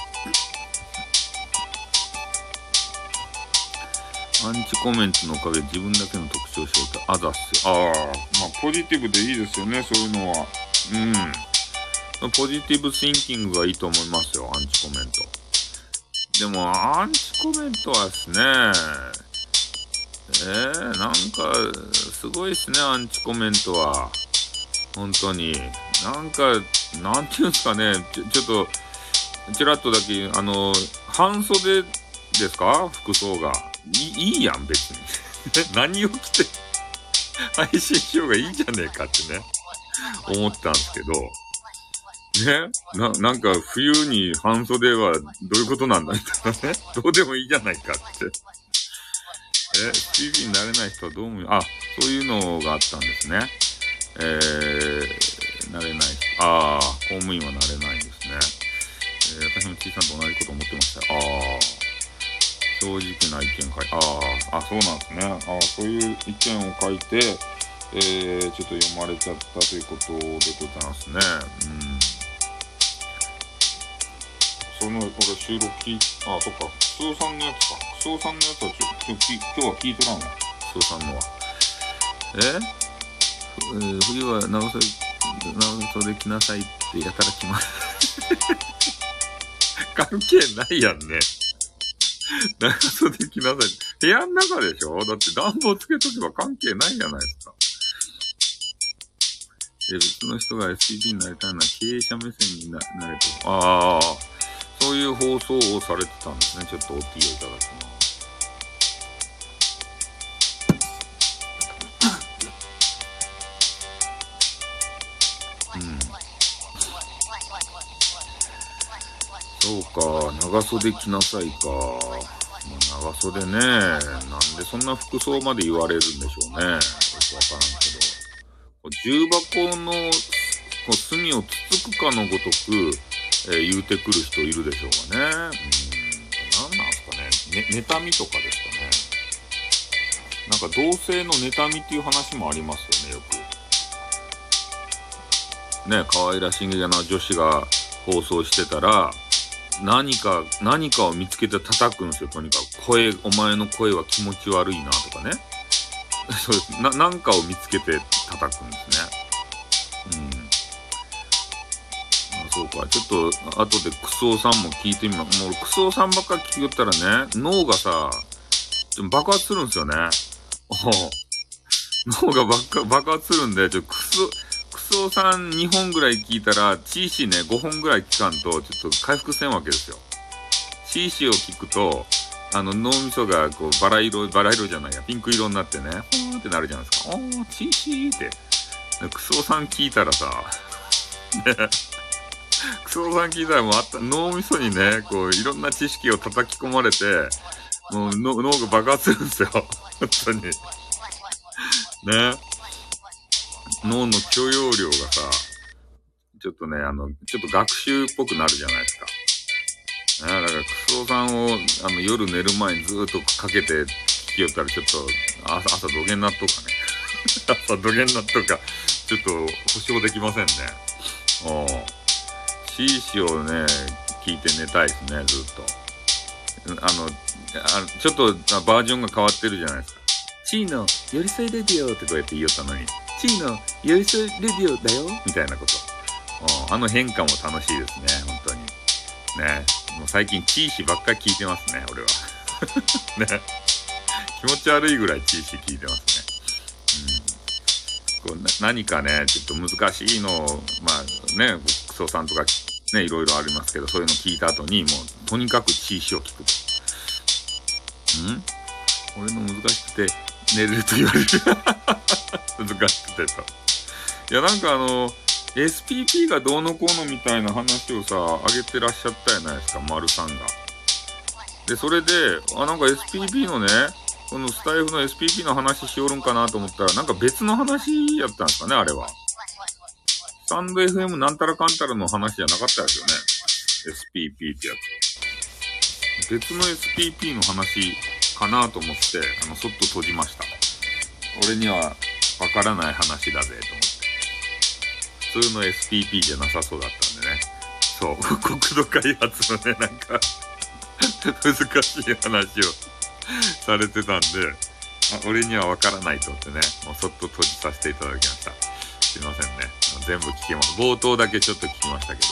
アンチコメントのおかげで自分だけの特徴を知れた。あざっすよ。ああ、まあ、ポジティブでいいですよね、そういうのは。うん。ポジティブシンキングがいいと思いますよ、アンチコメント。でも、アンチコメントはですね、えー、なんか、すごいですね、アンチコメントは。本当に。なんか、なんていうんですかね、ちょ、ちょっと、ちらっとだけ、あの、半袖ですか？服装が。いいいやん、別に。何を着て配信しようがいいじゃねえかってね、思ったんですけど、ね？な、なんか冬に半袖はどういうことなんだみたいなね。どうでもいいじゃないかって。え、TV になれない人はどう思う？あ、そういうのがあったんですね。えー、なれない人。ああ、公務員はなれないんですね。えー、私も小さんと同じこと思ってました。ああ。正直な意見書いて、ああ、あ、そうなんですね。ああ、そういう意見を書いて、えー、ちょっと読まれちゃったということでございますね。うん。その、これ収録聞い、あ、そっか、クソさんのやつか。クソさんのやつはちょ、ちょ、今日は聞いてらんわ。クソさんのは。え？えー、冬は長袖、長袖着なさいってやたら来ます。関係ないやんね。長袖着なさい。部屋の中でしょ？だって暖房つけとけば関係ないじゃないですか。え、別の人が SPP になりたいのは経営者目線にななれと。ああ、そういう放送をされてたんですね。ちょっとお T をいただきます。そうか、長袖着なさいか。長袖ね。なんでそんな服装まで言われるんでしょうね。よくわからんけど。重箱のこう隅をつつくかのごとく、えー、言うてくる人いるでしょうがね。うん。何なんすかね。ね、妬みとかですかね。なんか同性の妬みっていう話もありますよね、よく。ね、可愛らしげな女子が放送してたら、何か、何かを見つけて叩くんですよ、とにかく。声、お前の声は気持ち悪いなとかね。そうな、なんかを見つけて叩くんですね。そうか。ちょっと、後でクソさんも聞いてみます。もう、クソさんばっか聞きよったらね、脳がさ、爆発するんですよね。脳が爆爆発するんで、ちょ、クソ、ソさん2本ぐらい聞いたら、チーシーね、5本ぐらい聞かんと、ちょっと回復せんわけですよ。チーシーを聞くと、あの、脳みそが、こう、バラ色、バラ色じゃないや、ピンク色になってね、ほーってなるじゃないですか。おー、チーシーって。クソさん聞いたらさ、ね、クソさん聞いたらもうあった、脳みそにね、こう、いろんな知識を叩き込まれて、もう脳が爆発するんですよ。本当に。ね。脳の許容量がさ、ちょっとね、あの、ちょっと学習っぽくなるじゃないですか。ね、だから、クソさんを、あの、夜寝る前にずっとかけて聞きよったら、ちょっと、朝、朝土下納豆かね。朝土下納豆か、ちょっと保証できませんね。おシーシをね、聞いて寝たいですね、ずっと。あの、あちょっとバージョンが変わってるじゃないですか。チーノ、寄り添いレディオってこうやって言いよったのに。チーの寄り添いレディオだよみたいなこと。あの変化も楽しいですね、本当に。ね。もう最近チーシばっかり聞いてますね、俺は。ね。気持ち悪いぐらいチーシ聞いてますね。うん。こう何かね、ちょっと難しいのを、まあね、クソさんとかね、いろいろありますけど、そういうの聞いた後に、もう、とにかくチーシを聞く。ん？俺の難しくて、寝れると言われる。難しくてさ。いや、なんかあの、SPP がどうのこうのみたいな話をさ、あげてらっしゃったじゃないですか、丸さんが。で、それで、あ、なんか SPP のね、このスタイフの SPP の話しおるんかなと思ったら、なんか別の話やったんですかね、あれは。スタンド FM なんたらかんたらの話じゃなかったですよね。SPP ってやつ。別の SPP の話かなと思って、あの、そっと閉じました。俺にはわからない話だぜ、と思って。普通の SPP じゃなさそうだったんでね。そう、国土開発のね、なんか 難しい話を されてたんで、あ俺にはわからないと思ってね、もうそっと閉じさせていただきました。すいませんね。全部聞けます。冒頭だけちょっと聞きましたけど、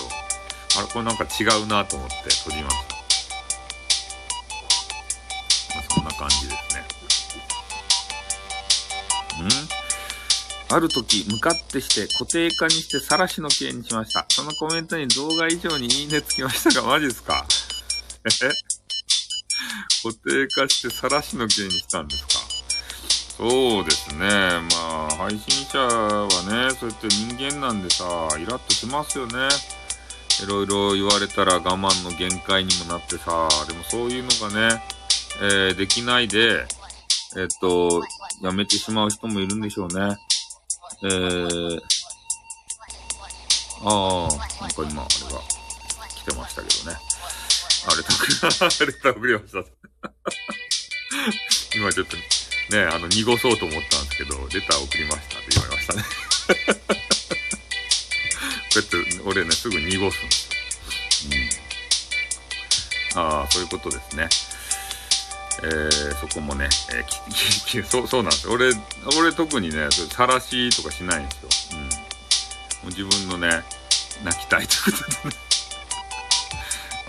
あれ、これなんか違うなと思って閉じました。まあ、そんな感じですね。ん？ある時、向かってして固定化にして晒しの刑にしました。そのコメントに動画以上にいいねつきましたが、マジっすか？え固定化して晒しの刑にしたんですか？そうですね。まあ、配信者はね、そうやって人間なんでさ、イラッとしますよね。いろいろ言われたら我慢の限界にもなってさ、でもそういうのがね、えー、できないで、えっと、やめてしまう人もいるんでしょうね。えー、ああ、なんか今、あれが来てましたけどね。あれ、たく、あれ、たくりました。今ちょっと、ねあの、濁そうと思ったんですけど、レター送りましたって言われましたね。こうやって、俺ね、すぐ濁すんですよ。うん。ああ、そういうことですね。えー、そこもね、えー、そう、そうなんですよ。俺、俺特にね、さらしとかしないんですよ。うん。もう自分のね、泣きたいということでね。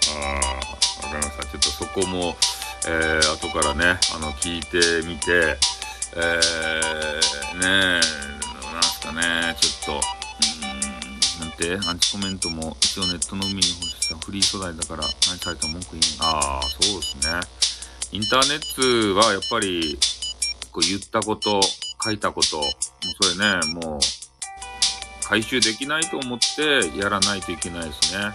ああ、わかりました。ちょっとそこも、えー、後からね、あの、聞いてみて、えー、ねなんすかね、ちょっと、うん、なんて、アンチコメントも一応ネットの海に干したフリー素材だから何された文句言えん。ああ、そうですね。インターネットはやっぱり、こう言ったこと、書いたこと、もうそれね、もう、回収できないと思ってやらないといけないですね。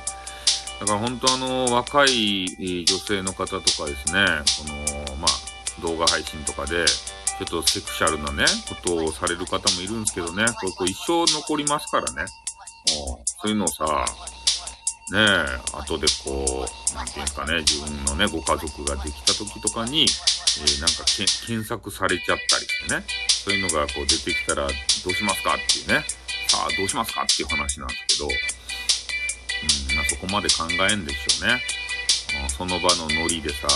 だから本当あの、若い女性の方とかですね、この、まあ、動画配信とかで、ちょっとセクシャルなね、ことをされる方もいるんですけどね、これこう一生残りますからね。そういうのをさ、ねえ、後でこう、なんていうんですかね、自分のね、ご家族ができた時とかに、えー、なんか検索されちゃったりしてね、そういうのがこう出てきたらどうしますかっていうね、さあどうしますかっていう話なんですけど、うん、あ、そこまで考えんでしょうね。その場のノリでさ、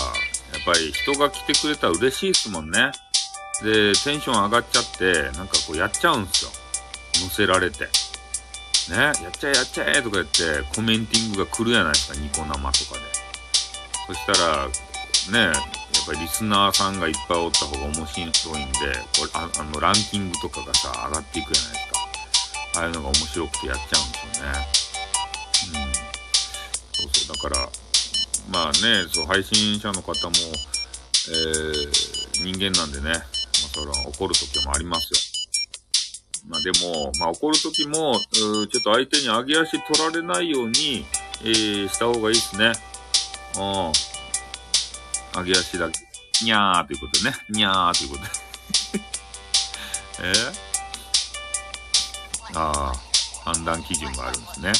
やっぱり人が来てくれたら嬉しいっすもんね。で、テンション上がっちゃって、なんかこうやっちゃうんすよ。乗せられて。ね、やっちゃえやっちゃえとか言ってコメンティングが来るやないですか、ニコ生とかで。そしたら、ね、やっぱりリスナーさんがいっぱいおった方が面白いんで、これああのランキングとかがさ、上がっていくじゃないですか。ああいうのが面白くてやっちゃうんですよね。そう、だから、まあね、そう、配信者の方も、えー、人間なんでね、まあ、それは怒る時もありますよ。まあでも、まあ怒る時も、ちょっと相手に上げ足取られないように、えー、した方がいいですね。うん。上げ足だけ。にゃーということでね。にゃーということで。えー、ああ、判断基準があるんですね。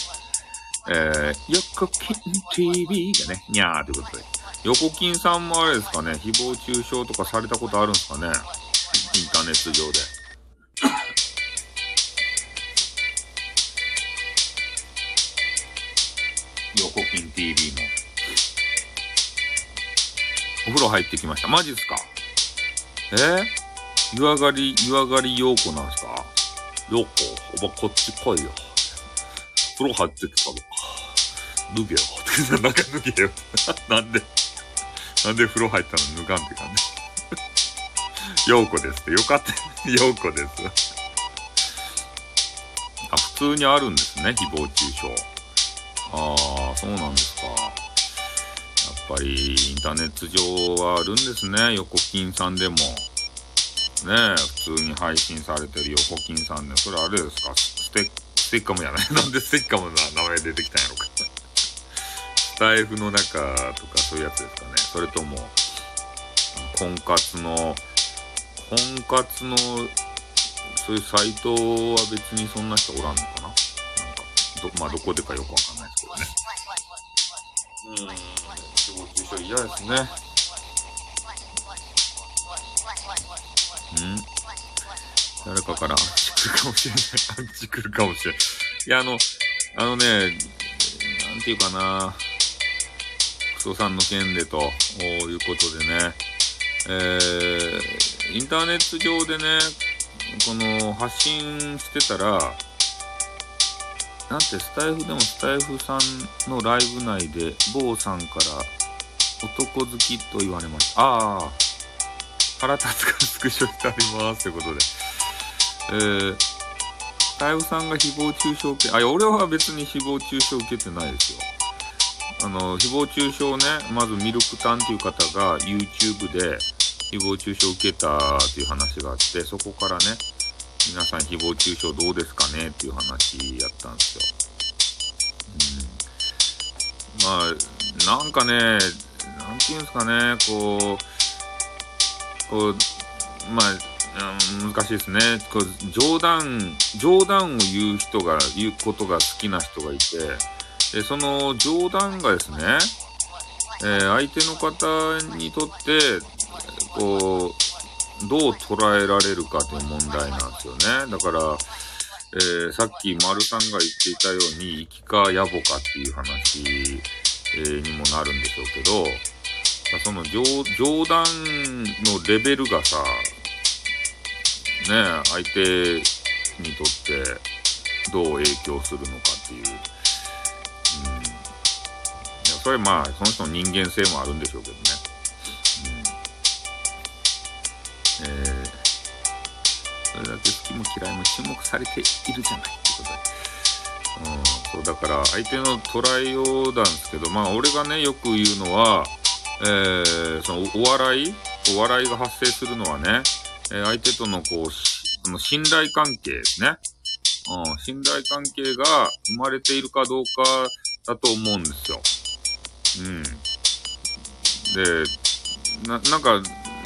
えー、横金 TV がね、にゃーということで。横金さんもあれですかね、誹謗中傷とかされたことあるんですかねインターネット上で。横金 TV も。お風呂入ってきました。マジっすか？えー、湯上がり、湯上がり陽子なんすか？陽子、おばこっち来いよ。風呂入ってきたの。脱げよ。なんか脱げよ。なんで、なんで風呂入ったの脱がんって感じ。ようこですって。よかった。ようこです。あ、普通にあるんですね、誹謗中傷。ああ、そうなんですか。やっぱり、インターネット上はあるんですね、横金さんでも。ねえ、普通に配信されてる横金さんで、それあれですか？ステステッカムじゃないなんでステッカムの名前出てきたんやろかスタイフの中とかそういうやつですかね。それとも、婚活の、婚活の、そういうサイトは別にそんな人おらんのかななんか、ど、まあどこでかよくわかんないですけどね。うん、仕事一緒嫌ですね。うん誰かからアンチ来るかもしれない。アンチ来るかもしれない。いや、あの、あのね、なんていうかな、クソさんの件でということでね、えー、インターネット上でね、この発信してたら、なんてスタイフでもスタイフさんのライブ内で、坊さんから男好きと言われました。ああ、腹立つからスクショしてありますということで。えー、スタイフさんが誹謗中傷受け、あ、いや、俺は別に誹謗中傷受けてないですよ。あの、誹謗中傷ね、まずミルクタンっていう方が YouTube で誹謗中傷を受けたっていう話があって、そこからね、皆さん誹謗中傷どうですかねっていう話やったんですよ。うん。まあ、なんかね、なんていうんですかね、こう、こう、まあ、難しいですね。こう冗談、冗談を言う人が、言うことが好きな人がいて、でその冗談がですね、えー、相手の方にとって、こう、どう捉えられるかという問題なんですよね。だから、えー、さっき丸さんが言っていたように、生きか野暮かっていう話、えー、にもなるんでしょうけど、その冗談のレベルがさ、ね、相手にとってどう影響するのかっていう。それまあ、その人の人間性もあるんでしょうけどね。うん、えー、それだけ好きも嫌いも注目されているじゃないってことで。うん、そうだから相手の捉えようなんですけど、まあ俺がね、よく言うのは、えー、そのお笑いお笑いが発生するのはね、えー、相手とのこう、の信頼関係ですね。うん、信頼関係が生まれているかどうかだと思うんですよ。うん。で、な、なんか、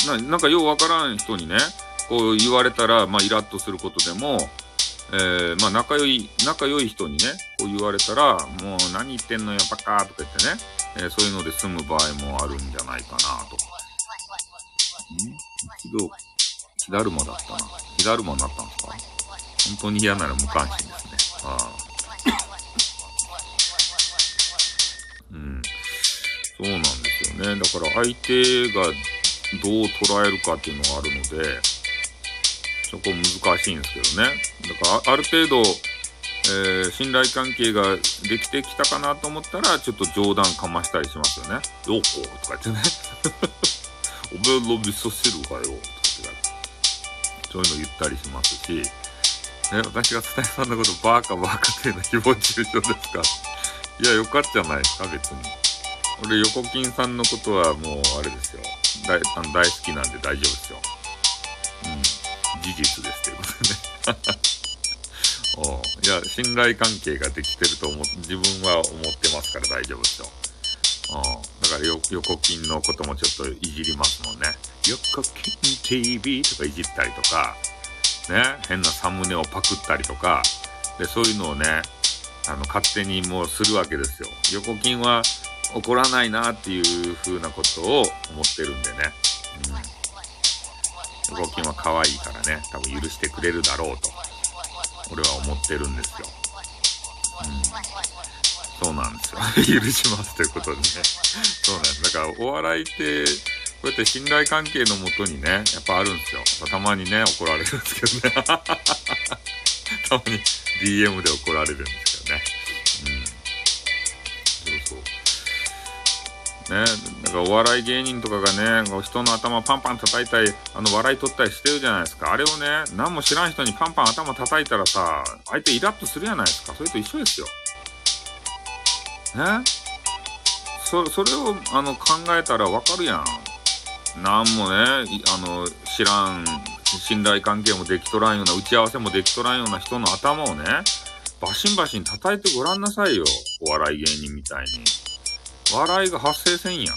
ななんかようわからん人にね、こう言われたら、まあイラッとすることでも、えー、まあ仲良い、仲良い人にね、こう言われたら、もう何言ってんのよ、バカーとか言ってね、えー、そういうので済む場合もあるんじゃないかなとか。ん？一度、火だるまだったな。火だるまになったんですか？本当に嫌なら無関心ですね。ああ。そうなんですよね。だから相手がどう捉えるかっていうのがあるので、そこ難しいんですけどね。だからある程度、えー、信頼関係ができてきたかなと思ったら、ちょっと冗談かましたりしますよね。よこうとか言ってね。おめの味噌汁かよ、とかってそういうの言ったりしますし、ね、私が伝えさんのことバーカバーカっていうのは誹謗中傷ですか？いや、よかったじゃないですか、別に。俺、横金さんのことはもう、あれですよ。大あ大好きなんで大丈夫ですよ。うん。事実ですということでね。おいや、信頼関係ができてると思、自分は思ってますから大丈夫ですよ。だからよ、横金のこともちょっといじりますもんね。横金 TV とかいじったりとか、ね、変なサムネをパクったりとか、で、そういうのをね、あの、勝手にもうするわけですよ。横金は、怒らないなっていう風なことを思ってるんでね。うん。動きは可愛いからね、多分許してくれるだろうと、俺は思ってるんですよ。うん。そうなんですよ。許しますということでね。そうなんです。だからお笑いって、こうやって信頼関係のもとにね、やっぱあるんですよ。たまにね、怒られるんですけどね。たまに DM で怒られるんですけどね。ね、だかお笑い芸人とかがね、人の頭パンパン叩いたり、あの、笑い取ったりしてるじゃないですか。あれをね、何も知らん人にパンパン頭叩いたらさ、相手イラッとするじゃないですか。それと一緒ですよ。ね？そ、それを、あの、考えたらわかるやん。なんもね、あの、知らん、信頼関係もできとらんような、打ち合わせもできとらんような人の頭をね、バシンバシン叩いてごらんなさいよ。お笑い芸人みたいに。笑いが発生せんやん。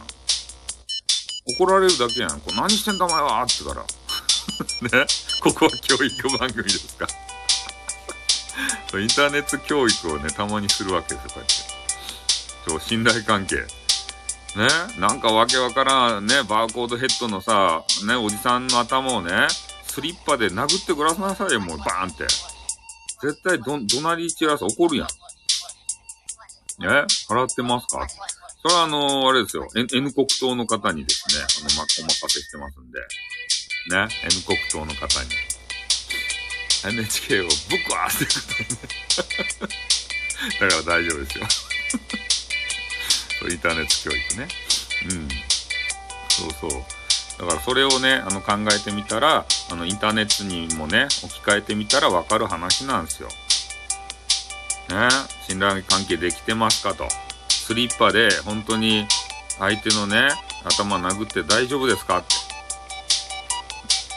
怒られるだけやん。こう何してんだお前はって言ったら。ねここは教育番組ですか インターネット教育をね、たまにするわけですよ、こうやって。そう、信頼関係。ねなんかわけわからんね、バーコードヘッドのさ、ね、おじさんの頭をね、スリッパで殴ってくださなさいよ、もう、バーンって。絶対ど、怒鳴り散らす、怒るやん。ね払ってますかそれはあの、あれですよ。N, N 国党の方にですね、あの、ま、お任せしてますんで。ね？N 国党の方に。NHK をぶっ壊してくれね。だから大丈夫ですよ。インターネット教育ね。うん。そうそう。だからそれをね、あの考えてみたら、あのインターネットにもね、置き換えてみたらわかる話なんですよ。ね、信頼関係できてますかと。スリッパで本当に相手のね、頭殴って大丈夫ですか？って。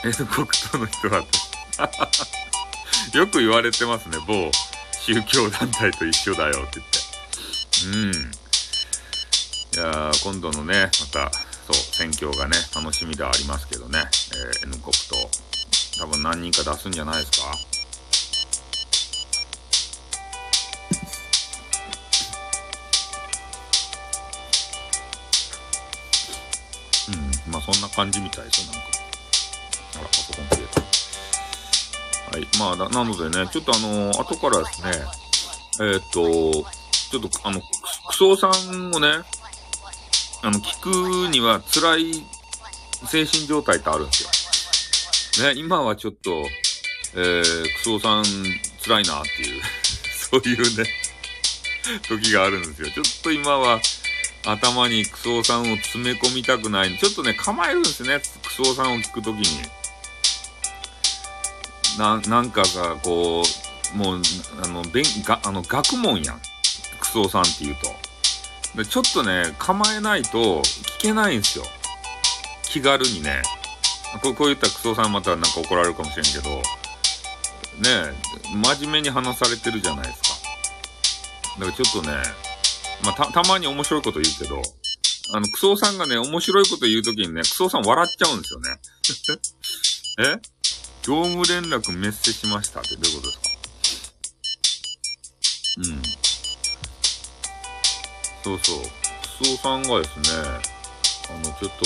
N 国党の人は よく言われてますね、某宗教団体と一緒だよって言って。うん。いや、今度のね、また、そう、選挙がね、楽しみではありますけどね、えー、N 国と、多分何人か出すんじゃないですか？まあそんな感じみたいですよ、なんか。あら、パソコン消えた。はい、まあ、なのでね、ちょっとあのー、後からですね、えー、っと、ちょっとあの、クソさんをね、あの、聞くには辛い精神状態ってあるんですよ。ね、今はちょっと、えー、クソさん辛いなっていう そういうね、時があるんですよ。ちょっと今は頭にクソさんを詰め込みたくない。ちょっとね、構えるんですね。クソさんを聞くときに。な、なんかが、こう、もう、あの、勉、が、あの、学問やん。クソさんって言うと。でちょっとね、構えないと聞けないんですよ。気軽にね。こうこう言ったらクソさんまたなんか怒られるかもしれんけど、ね真面目に話されてるじゃないですか。だからちょっとね、まあ、た、たまに面白いこと言うけど、あの、クソさんがね、面白いこと言うときにね、クソさん笑っちゃうんですよね。え？業務連絡メッセしましたってどういうことですか？うん。そうそう。クソさんがですね、あの、ちょっと、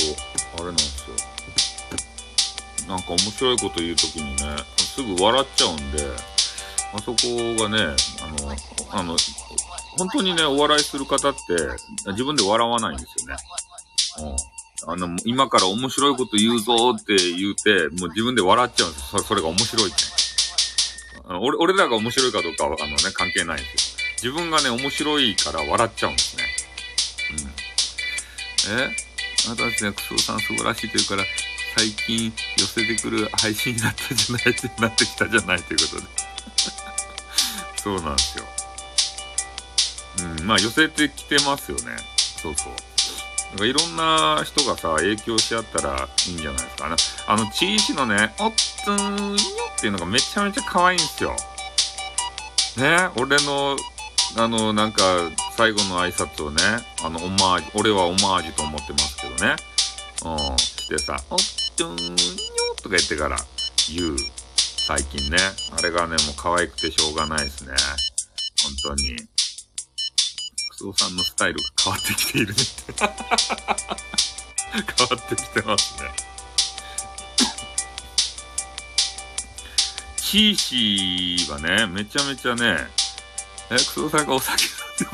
あれなんですよ。なんか面白いこと言うときにね、すぐ笑っちゃうんで、あそこがね、あの、あの、本当にね、お笑いする方って、自分で笑わないんですよね。うん。あの、今から面白いこと言うぞって言うて、もう自分で笑っちゃうんですよ。それが面白いって。俺、俺らが面白いかどうかは、あのね、関係ないんですよ。自分がね、面白いから笑っちゃうんですね。うん。え？あなたたちね、クソさん素晴らしいというから、最近寄せてくる配信になったじゃないって なってきたじゃないということで。そうなんですよ。うん、まあ寄せてきてますよね。そうそう。なんかいろんな人がさ、影響し合ったらいいんじゃないですかね。あの、チーシのね、おっつーんよっていうのがめちゃめちゃ可愛いんですよ。ね、俺のあの、なんか、最後の挨拶をね、あの、オマージュ、俺はオマージュと思ってますけどね。うん、してさ、おっとーんよとか言ってから言う。最近ね。あれがね、もう可愛くてしょうがないですね。本当に。クソさんのスタイルが変わってきているね 変わってきてますね。キーシーはね、めちゃめちゃね、え、クソさんがお酒飲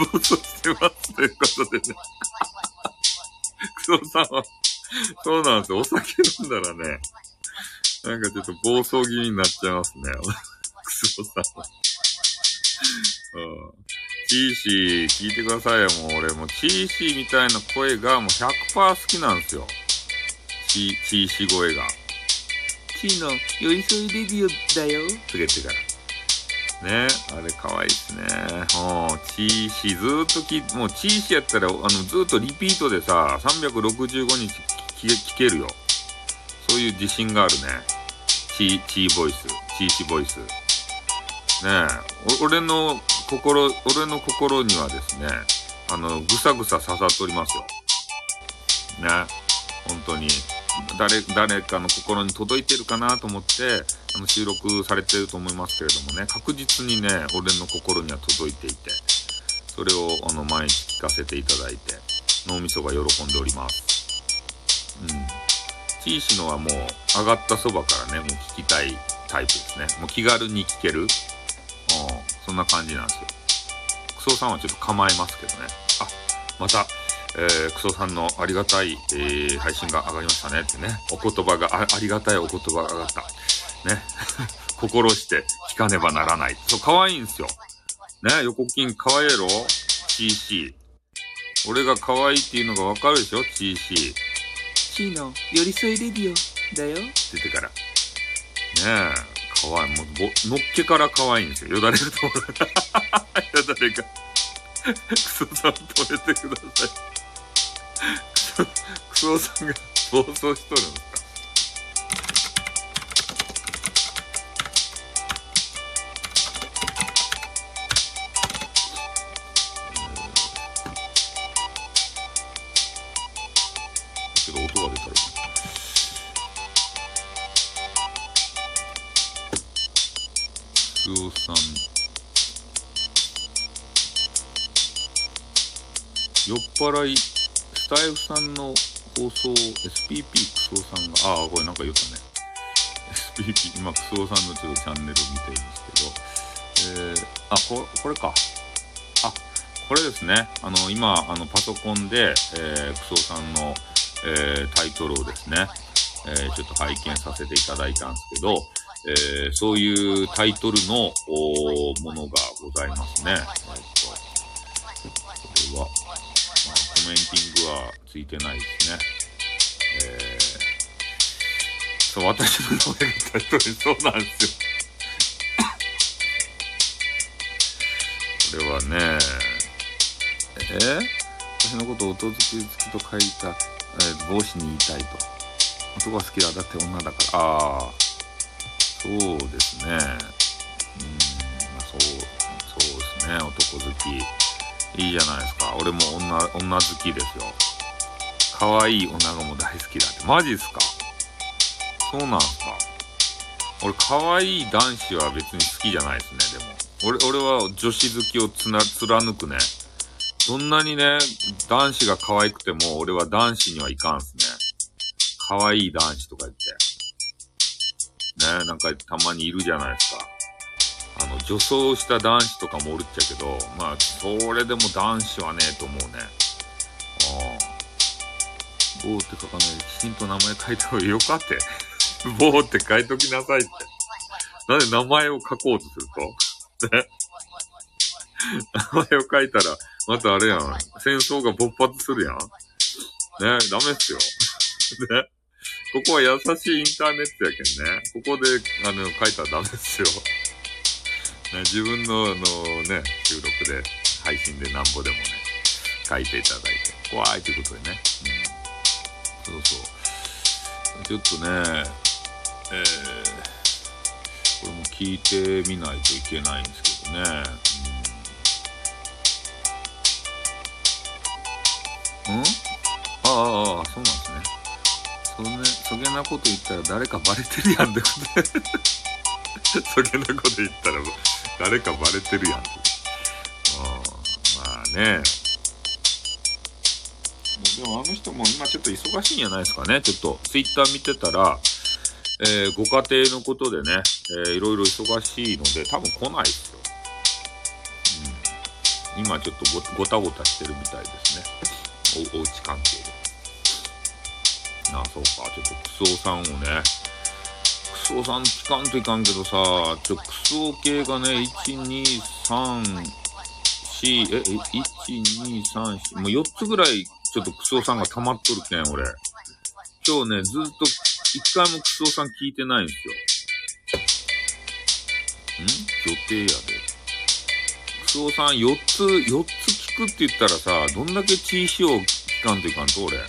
んで暴走してますということでね。クソさんは、そうなんですよ。お酒飲んだらね、なんかちょっと暴走気味になっちゃいますね。クソさんは。うん。チーシー、聞いてくださいよ。もう俺もチーシーみたいな声がもう100%好きなんですよ。チー、チーシー声が。チーの寄り添いレディオだよ。とか言ってから。ねあれ可愛いっすね。うん。チーシー、ずーっとき、もうチーシーやったら、あの、ずーっとリピートでさ、365日聞けるよ。そういう自信があるね。チー、チーボイス。チーシーボイス。ねえ、俺の心、俺の心にはですね、あの、ぐさぐさ刺さっておりますよ。ね。本当に。誰、誰かの心に届いてるかなと思って、あの収録されてると思いますけれどもね、確実にね、俺の心には届いていて、それをあの毎日聞かせていただいて、脳みそが喜んでおります。うん。チーシのはもう上がったそばからね、もう聞きたいタイプですね。もう気軽に聞ける。うん、そんな感じなんですよ。クソさんはちょっと構えますけどね。あ、また、えー、クソさんのありがたい、えー、配信が上がりましたねってね。お言葉があ、ありがたいお言葉が上がった。ね。心して聞かねばならない。そう、可愛いんすよ。ね、横金可愛いやろ ?CC。俺が可愛いっていうのがわかるでしょ ?CC。C の寄り添いレディオだよって言ってから。ねえ、可愛い。もう、のっけから可愛いんですよ。よだれが通る。よだれが。クソさん止めてください。クソさんが暴走しとるの払い、スタイフさんの放送、SPP クソさんが、ああ、これなんか言ったね。SPP、今、クソさんのちょっとチャンネルを見ていますけど、えー、あ、ここれか。あ、これですね。あの、今、あの、パソコンで、えー、クソさんの、えー、タイトルをですね、えー、ちょっと拝見させていただいたんですけど、えー、そういうタイトルのものがございますね。えっと、これは、メンティングはついてないですね。えー、そう、私の名前がタイトルそうなんですよ。これはね、えー、私のことを音付き付きと書いた、えー、帽子に言いたいと。男が好きだ。だって女だから。ああ、そうですね。うん、まあそう、そうですね。男好き。いいじゃないですか。俺も女、女好きですよ。可愛い女がも大好きだって。マジっすか？そうなんすか？俺、可愛い男子は別に好きじゃないですね、でも。俺、俺は女子好きをつな、貫くね。どんなにね、男子が可愛くても、俺は男子にはいかんすね。可愛い男子とか言って。ね、なんかたまにいるじゃないですか。あの、女装した男子とかもおるっちゃけど、まあ、それでも男子はねえ、と思うね。ああ。棒って書かないで、きちんと名前書いた方がよかって。棒って書いときなさいって。なんで名前を書こうとすると？ね。名前を書いたら、またあれやん。戦争が勃発するやん。ね、ダメっすよ。ね。ここは優しいインターネットやけんね。ここで、あの、書いたらダメっすよ。ね、自分ののね、収録で、配信でなんぼでもね、書いていただいて、怖いということでね。うん。そうそう。ちょっとね、えー、これも聞いてみないといけないんですけどね。うん、うん？ああ、ああ、そうなんですね。そんね、そげなこと言ったら誰かバレてるやんってことで。そげなこと言ったら誰かバレてるやん。うん、まあね。でもあの人も今ちょっと忙しいんじゃないですかね。ちょっとツイッター見てたら、えー、ご家庭のことでね、えー、いろいろ忙しいので多分来ないですよ。うん、今ちょっとごたごたしてるみたいですね。お、おうち関係で。なあ、そうか。ちょっとクソさんをね、クソさん聞かんといかんけどさ、ちょ、クソ系がね、1、2、3、4、え、1、2、3、4、もう4つぐらい、ちょっとクソさんが溜まっとるけん、俺。今日ね、ずっと、一回もクソさん聞いてないんですよ。ん予定やで。クソさん4つ、4つ聞くって言ったらさ、どんだけ血石を聞かんといかんと、俺。え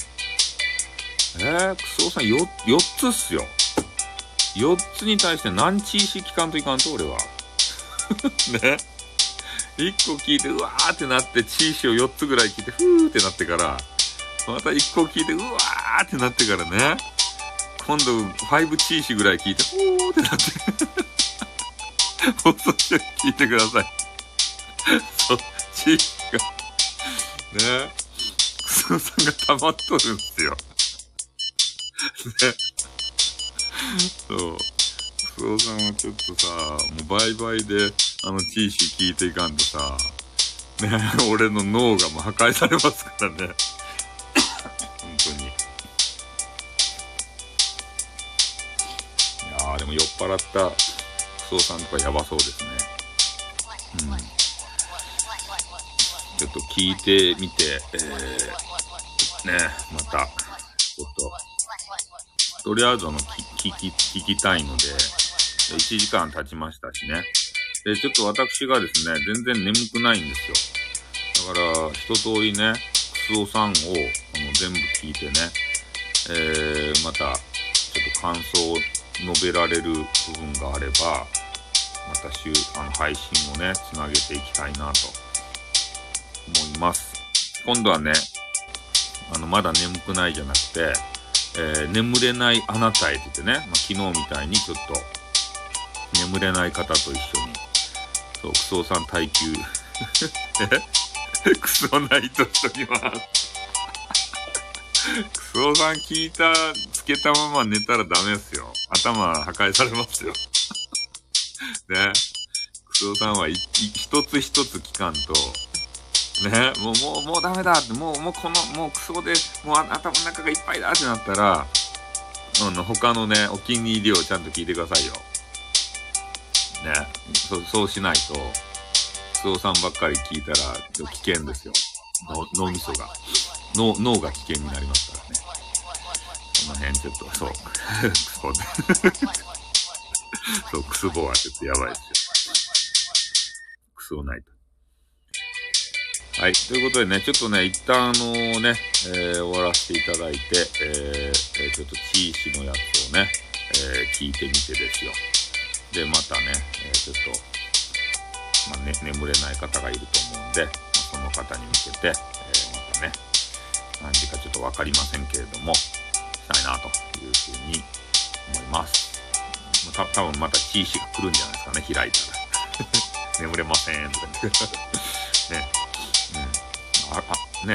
ー、クソさん 4, 4つっすよ。4つに対して何チーシ聞かんといかんと、俺は。ね。1個聞いて、うわーってなって、チーシを4つぐらい聞いて、ふーってなってから、また1個聞いて、うわーってなってからね、今度5チーシぐらい聞いて、ふーってなって、放送中聞いてください。そっちが、ね、クソさんが溜まっとるんですよ。ね。そう。須藤さんはちょっとさもうバイであのチーシー聞いていかんとさね 俺の脳がもう破壊されますからね。本当に。いやーでも酔っ払った須藤さんとかやばそうですね。うん。ちょっと聞いてみて、えー、ねまたちょっと。とりあえずの聞き、聞きたいので、1時間経ちましたしね。で、ちょっと私がですね、全然眠くないんですよ。だから、一通りね、クスオさんを、あの、全部聞いてね、えー、また、ちょっと感想を述べられる部分があれば、また週、あの、配信をね、つなげていきたいなと思います。今度はね、あの、まだ眠くないじゃなくて、えー、眠れないあなたへって言ってね、まあ、昨日みたいにちょっと、眠れない方と一緒に、そう、クソさん耐久、え クソナイトしときます。クソさん聞いた、つけたまま寝たらダメですよ。頭破壊されますよ。ね。クソさんは一つ一つ聞かんと、ね、もう、もう、もうダメだって、もう、もうこの、もうクソで、もう頭の中がいっぱいだってなったら、あの、他のね、お気に入りをちゃんと聞いてくださいよ。ね、そそうしないと、クソさんばっかり聞いたら、危険ですよ。脳みそが。脳、脳が危険になりますからね。この辺ちょっと、そう、クソで。そう、クスボはちょっとやばいですよ。クソないと。はい。ということでね、ちょっとね、一旦あのね、えー、終わらせていただいて、えー、ちょっとチーシのやつをね、え、聞いてみてですよ。で、またね、えちょっと、まあね、眠れない方がいると思うんで、まあその方に向けて、えまたね、何時かちょっとわかりませんけれども、したいなというふうに思います。た多分またチーシが来るんじゃないですかね、開いたら。眠れませんとかね。あ、あ、ね。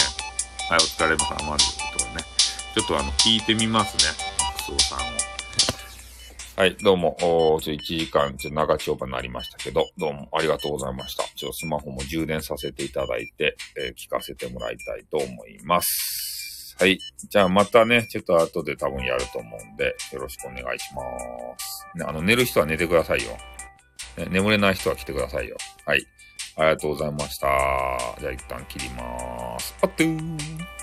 はい、お疲れ様です。とね。ちょっとあの、聞いてみますね。クソさんを。はい、どうも、おちょ1時間、ちょっと長丁場になりましたけど、どうもありがとうございました。ちょスマホも充電させていただいて、えー、聞かせてもらいたいと思います。はい。じゃあまたね、ちょっと後で多分やると思うんで、よろしくお願いします。ね、あの、寝る人は寝てくださいよ。ね、眠れない人は来てくださいよ。はい。ありがとうございました。じゃあ一旦切ります。あっとー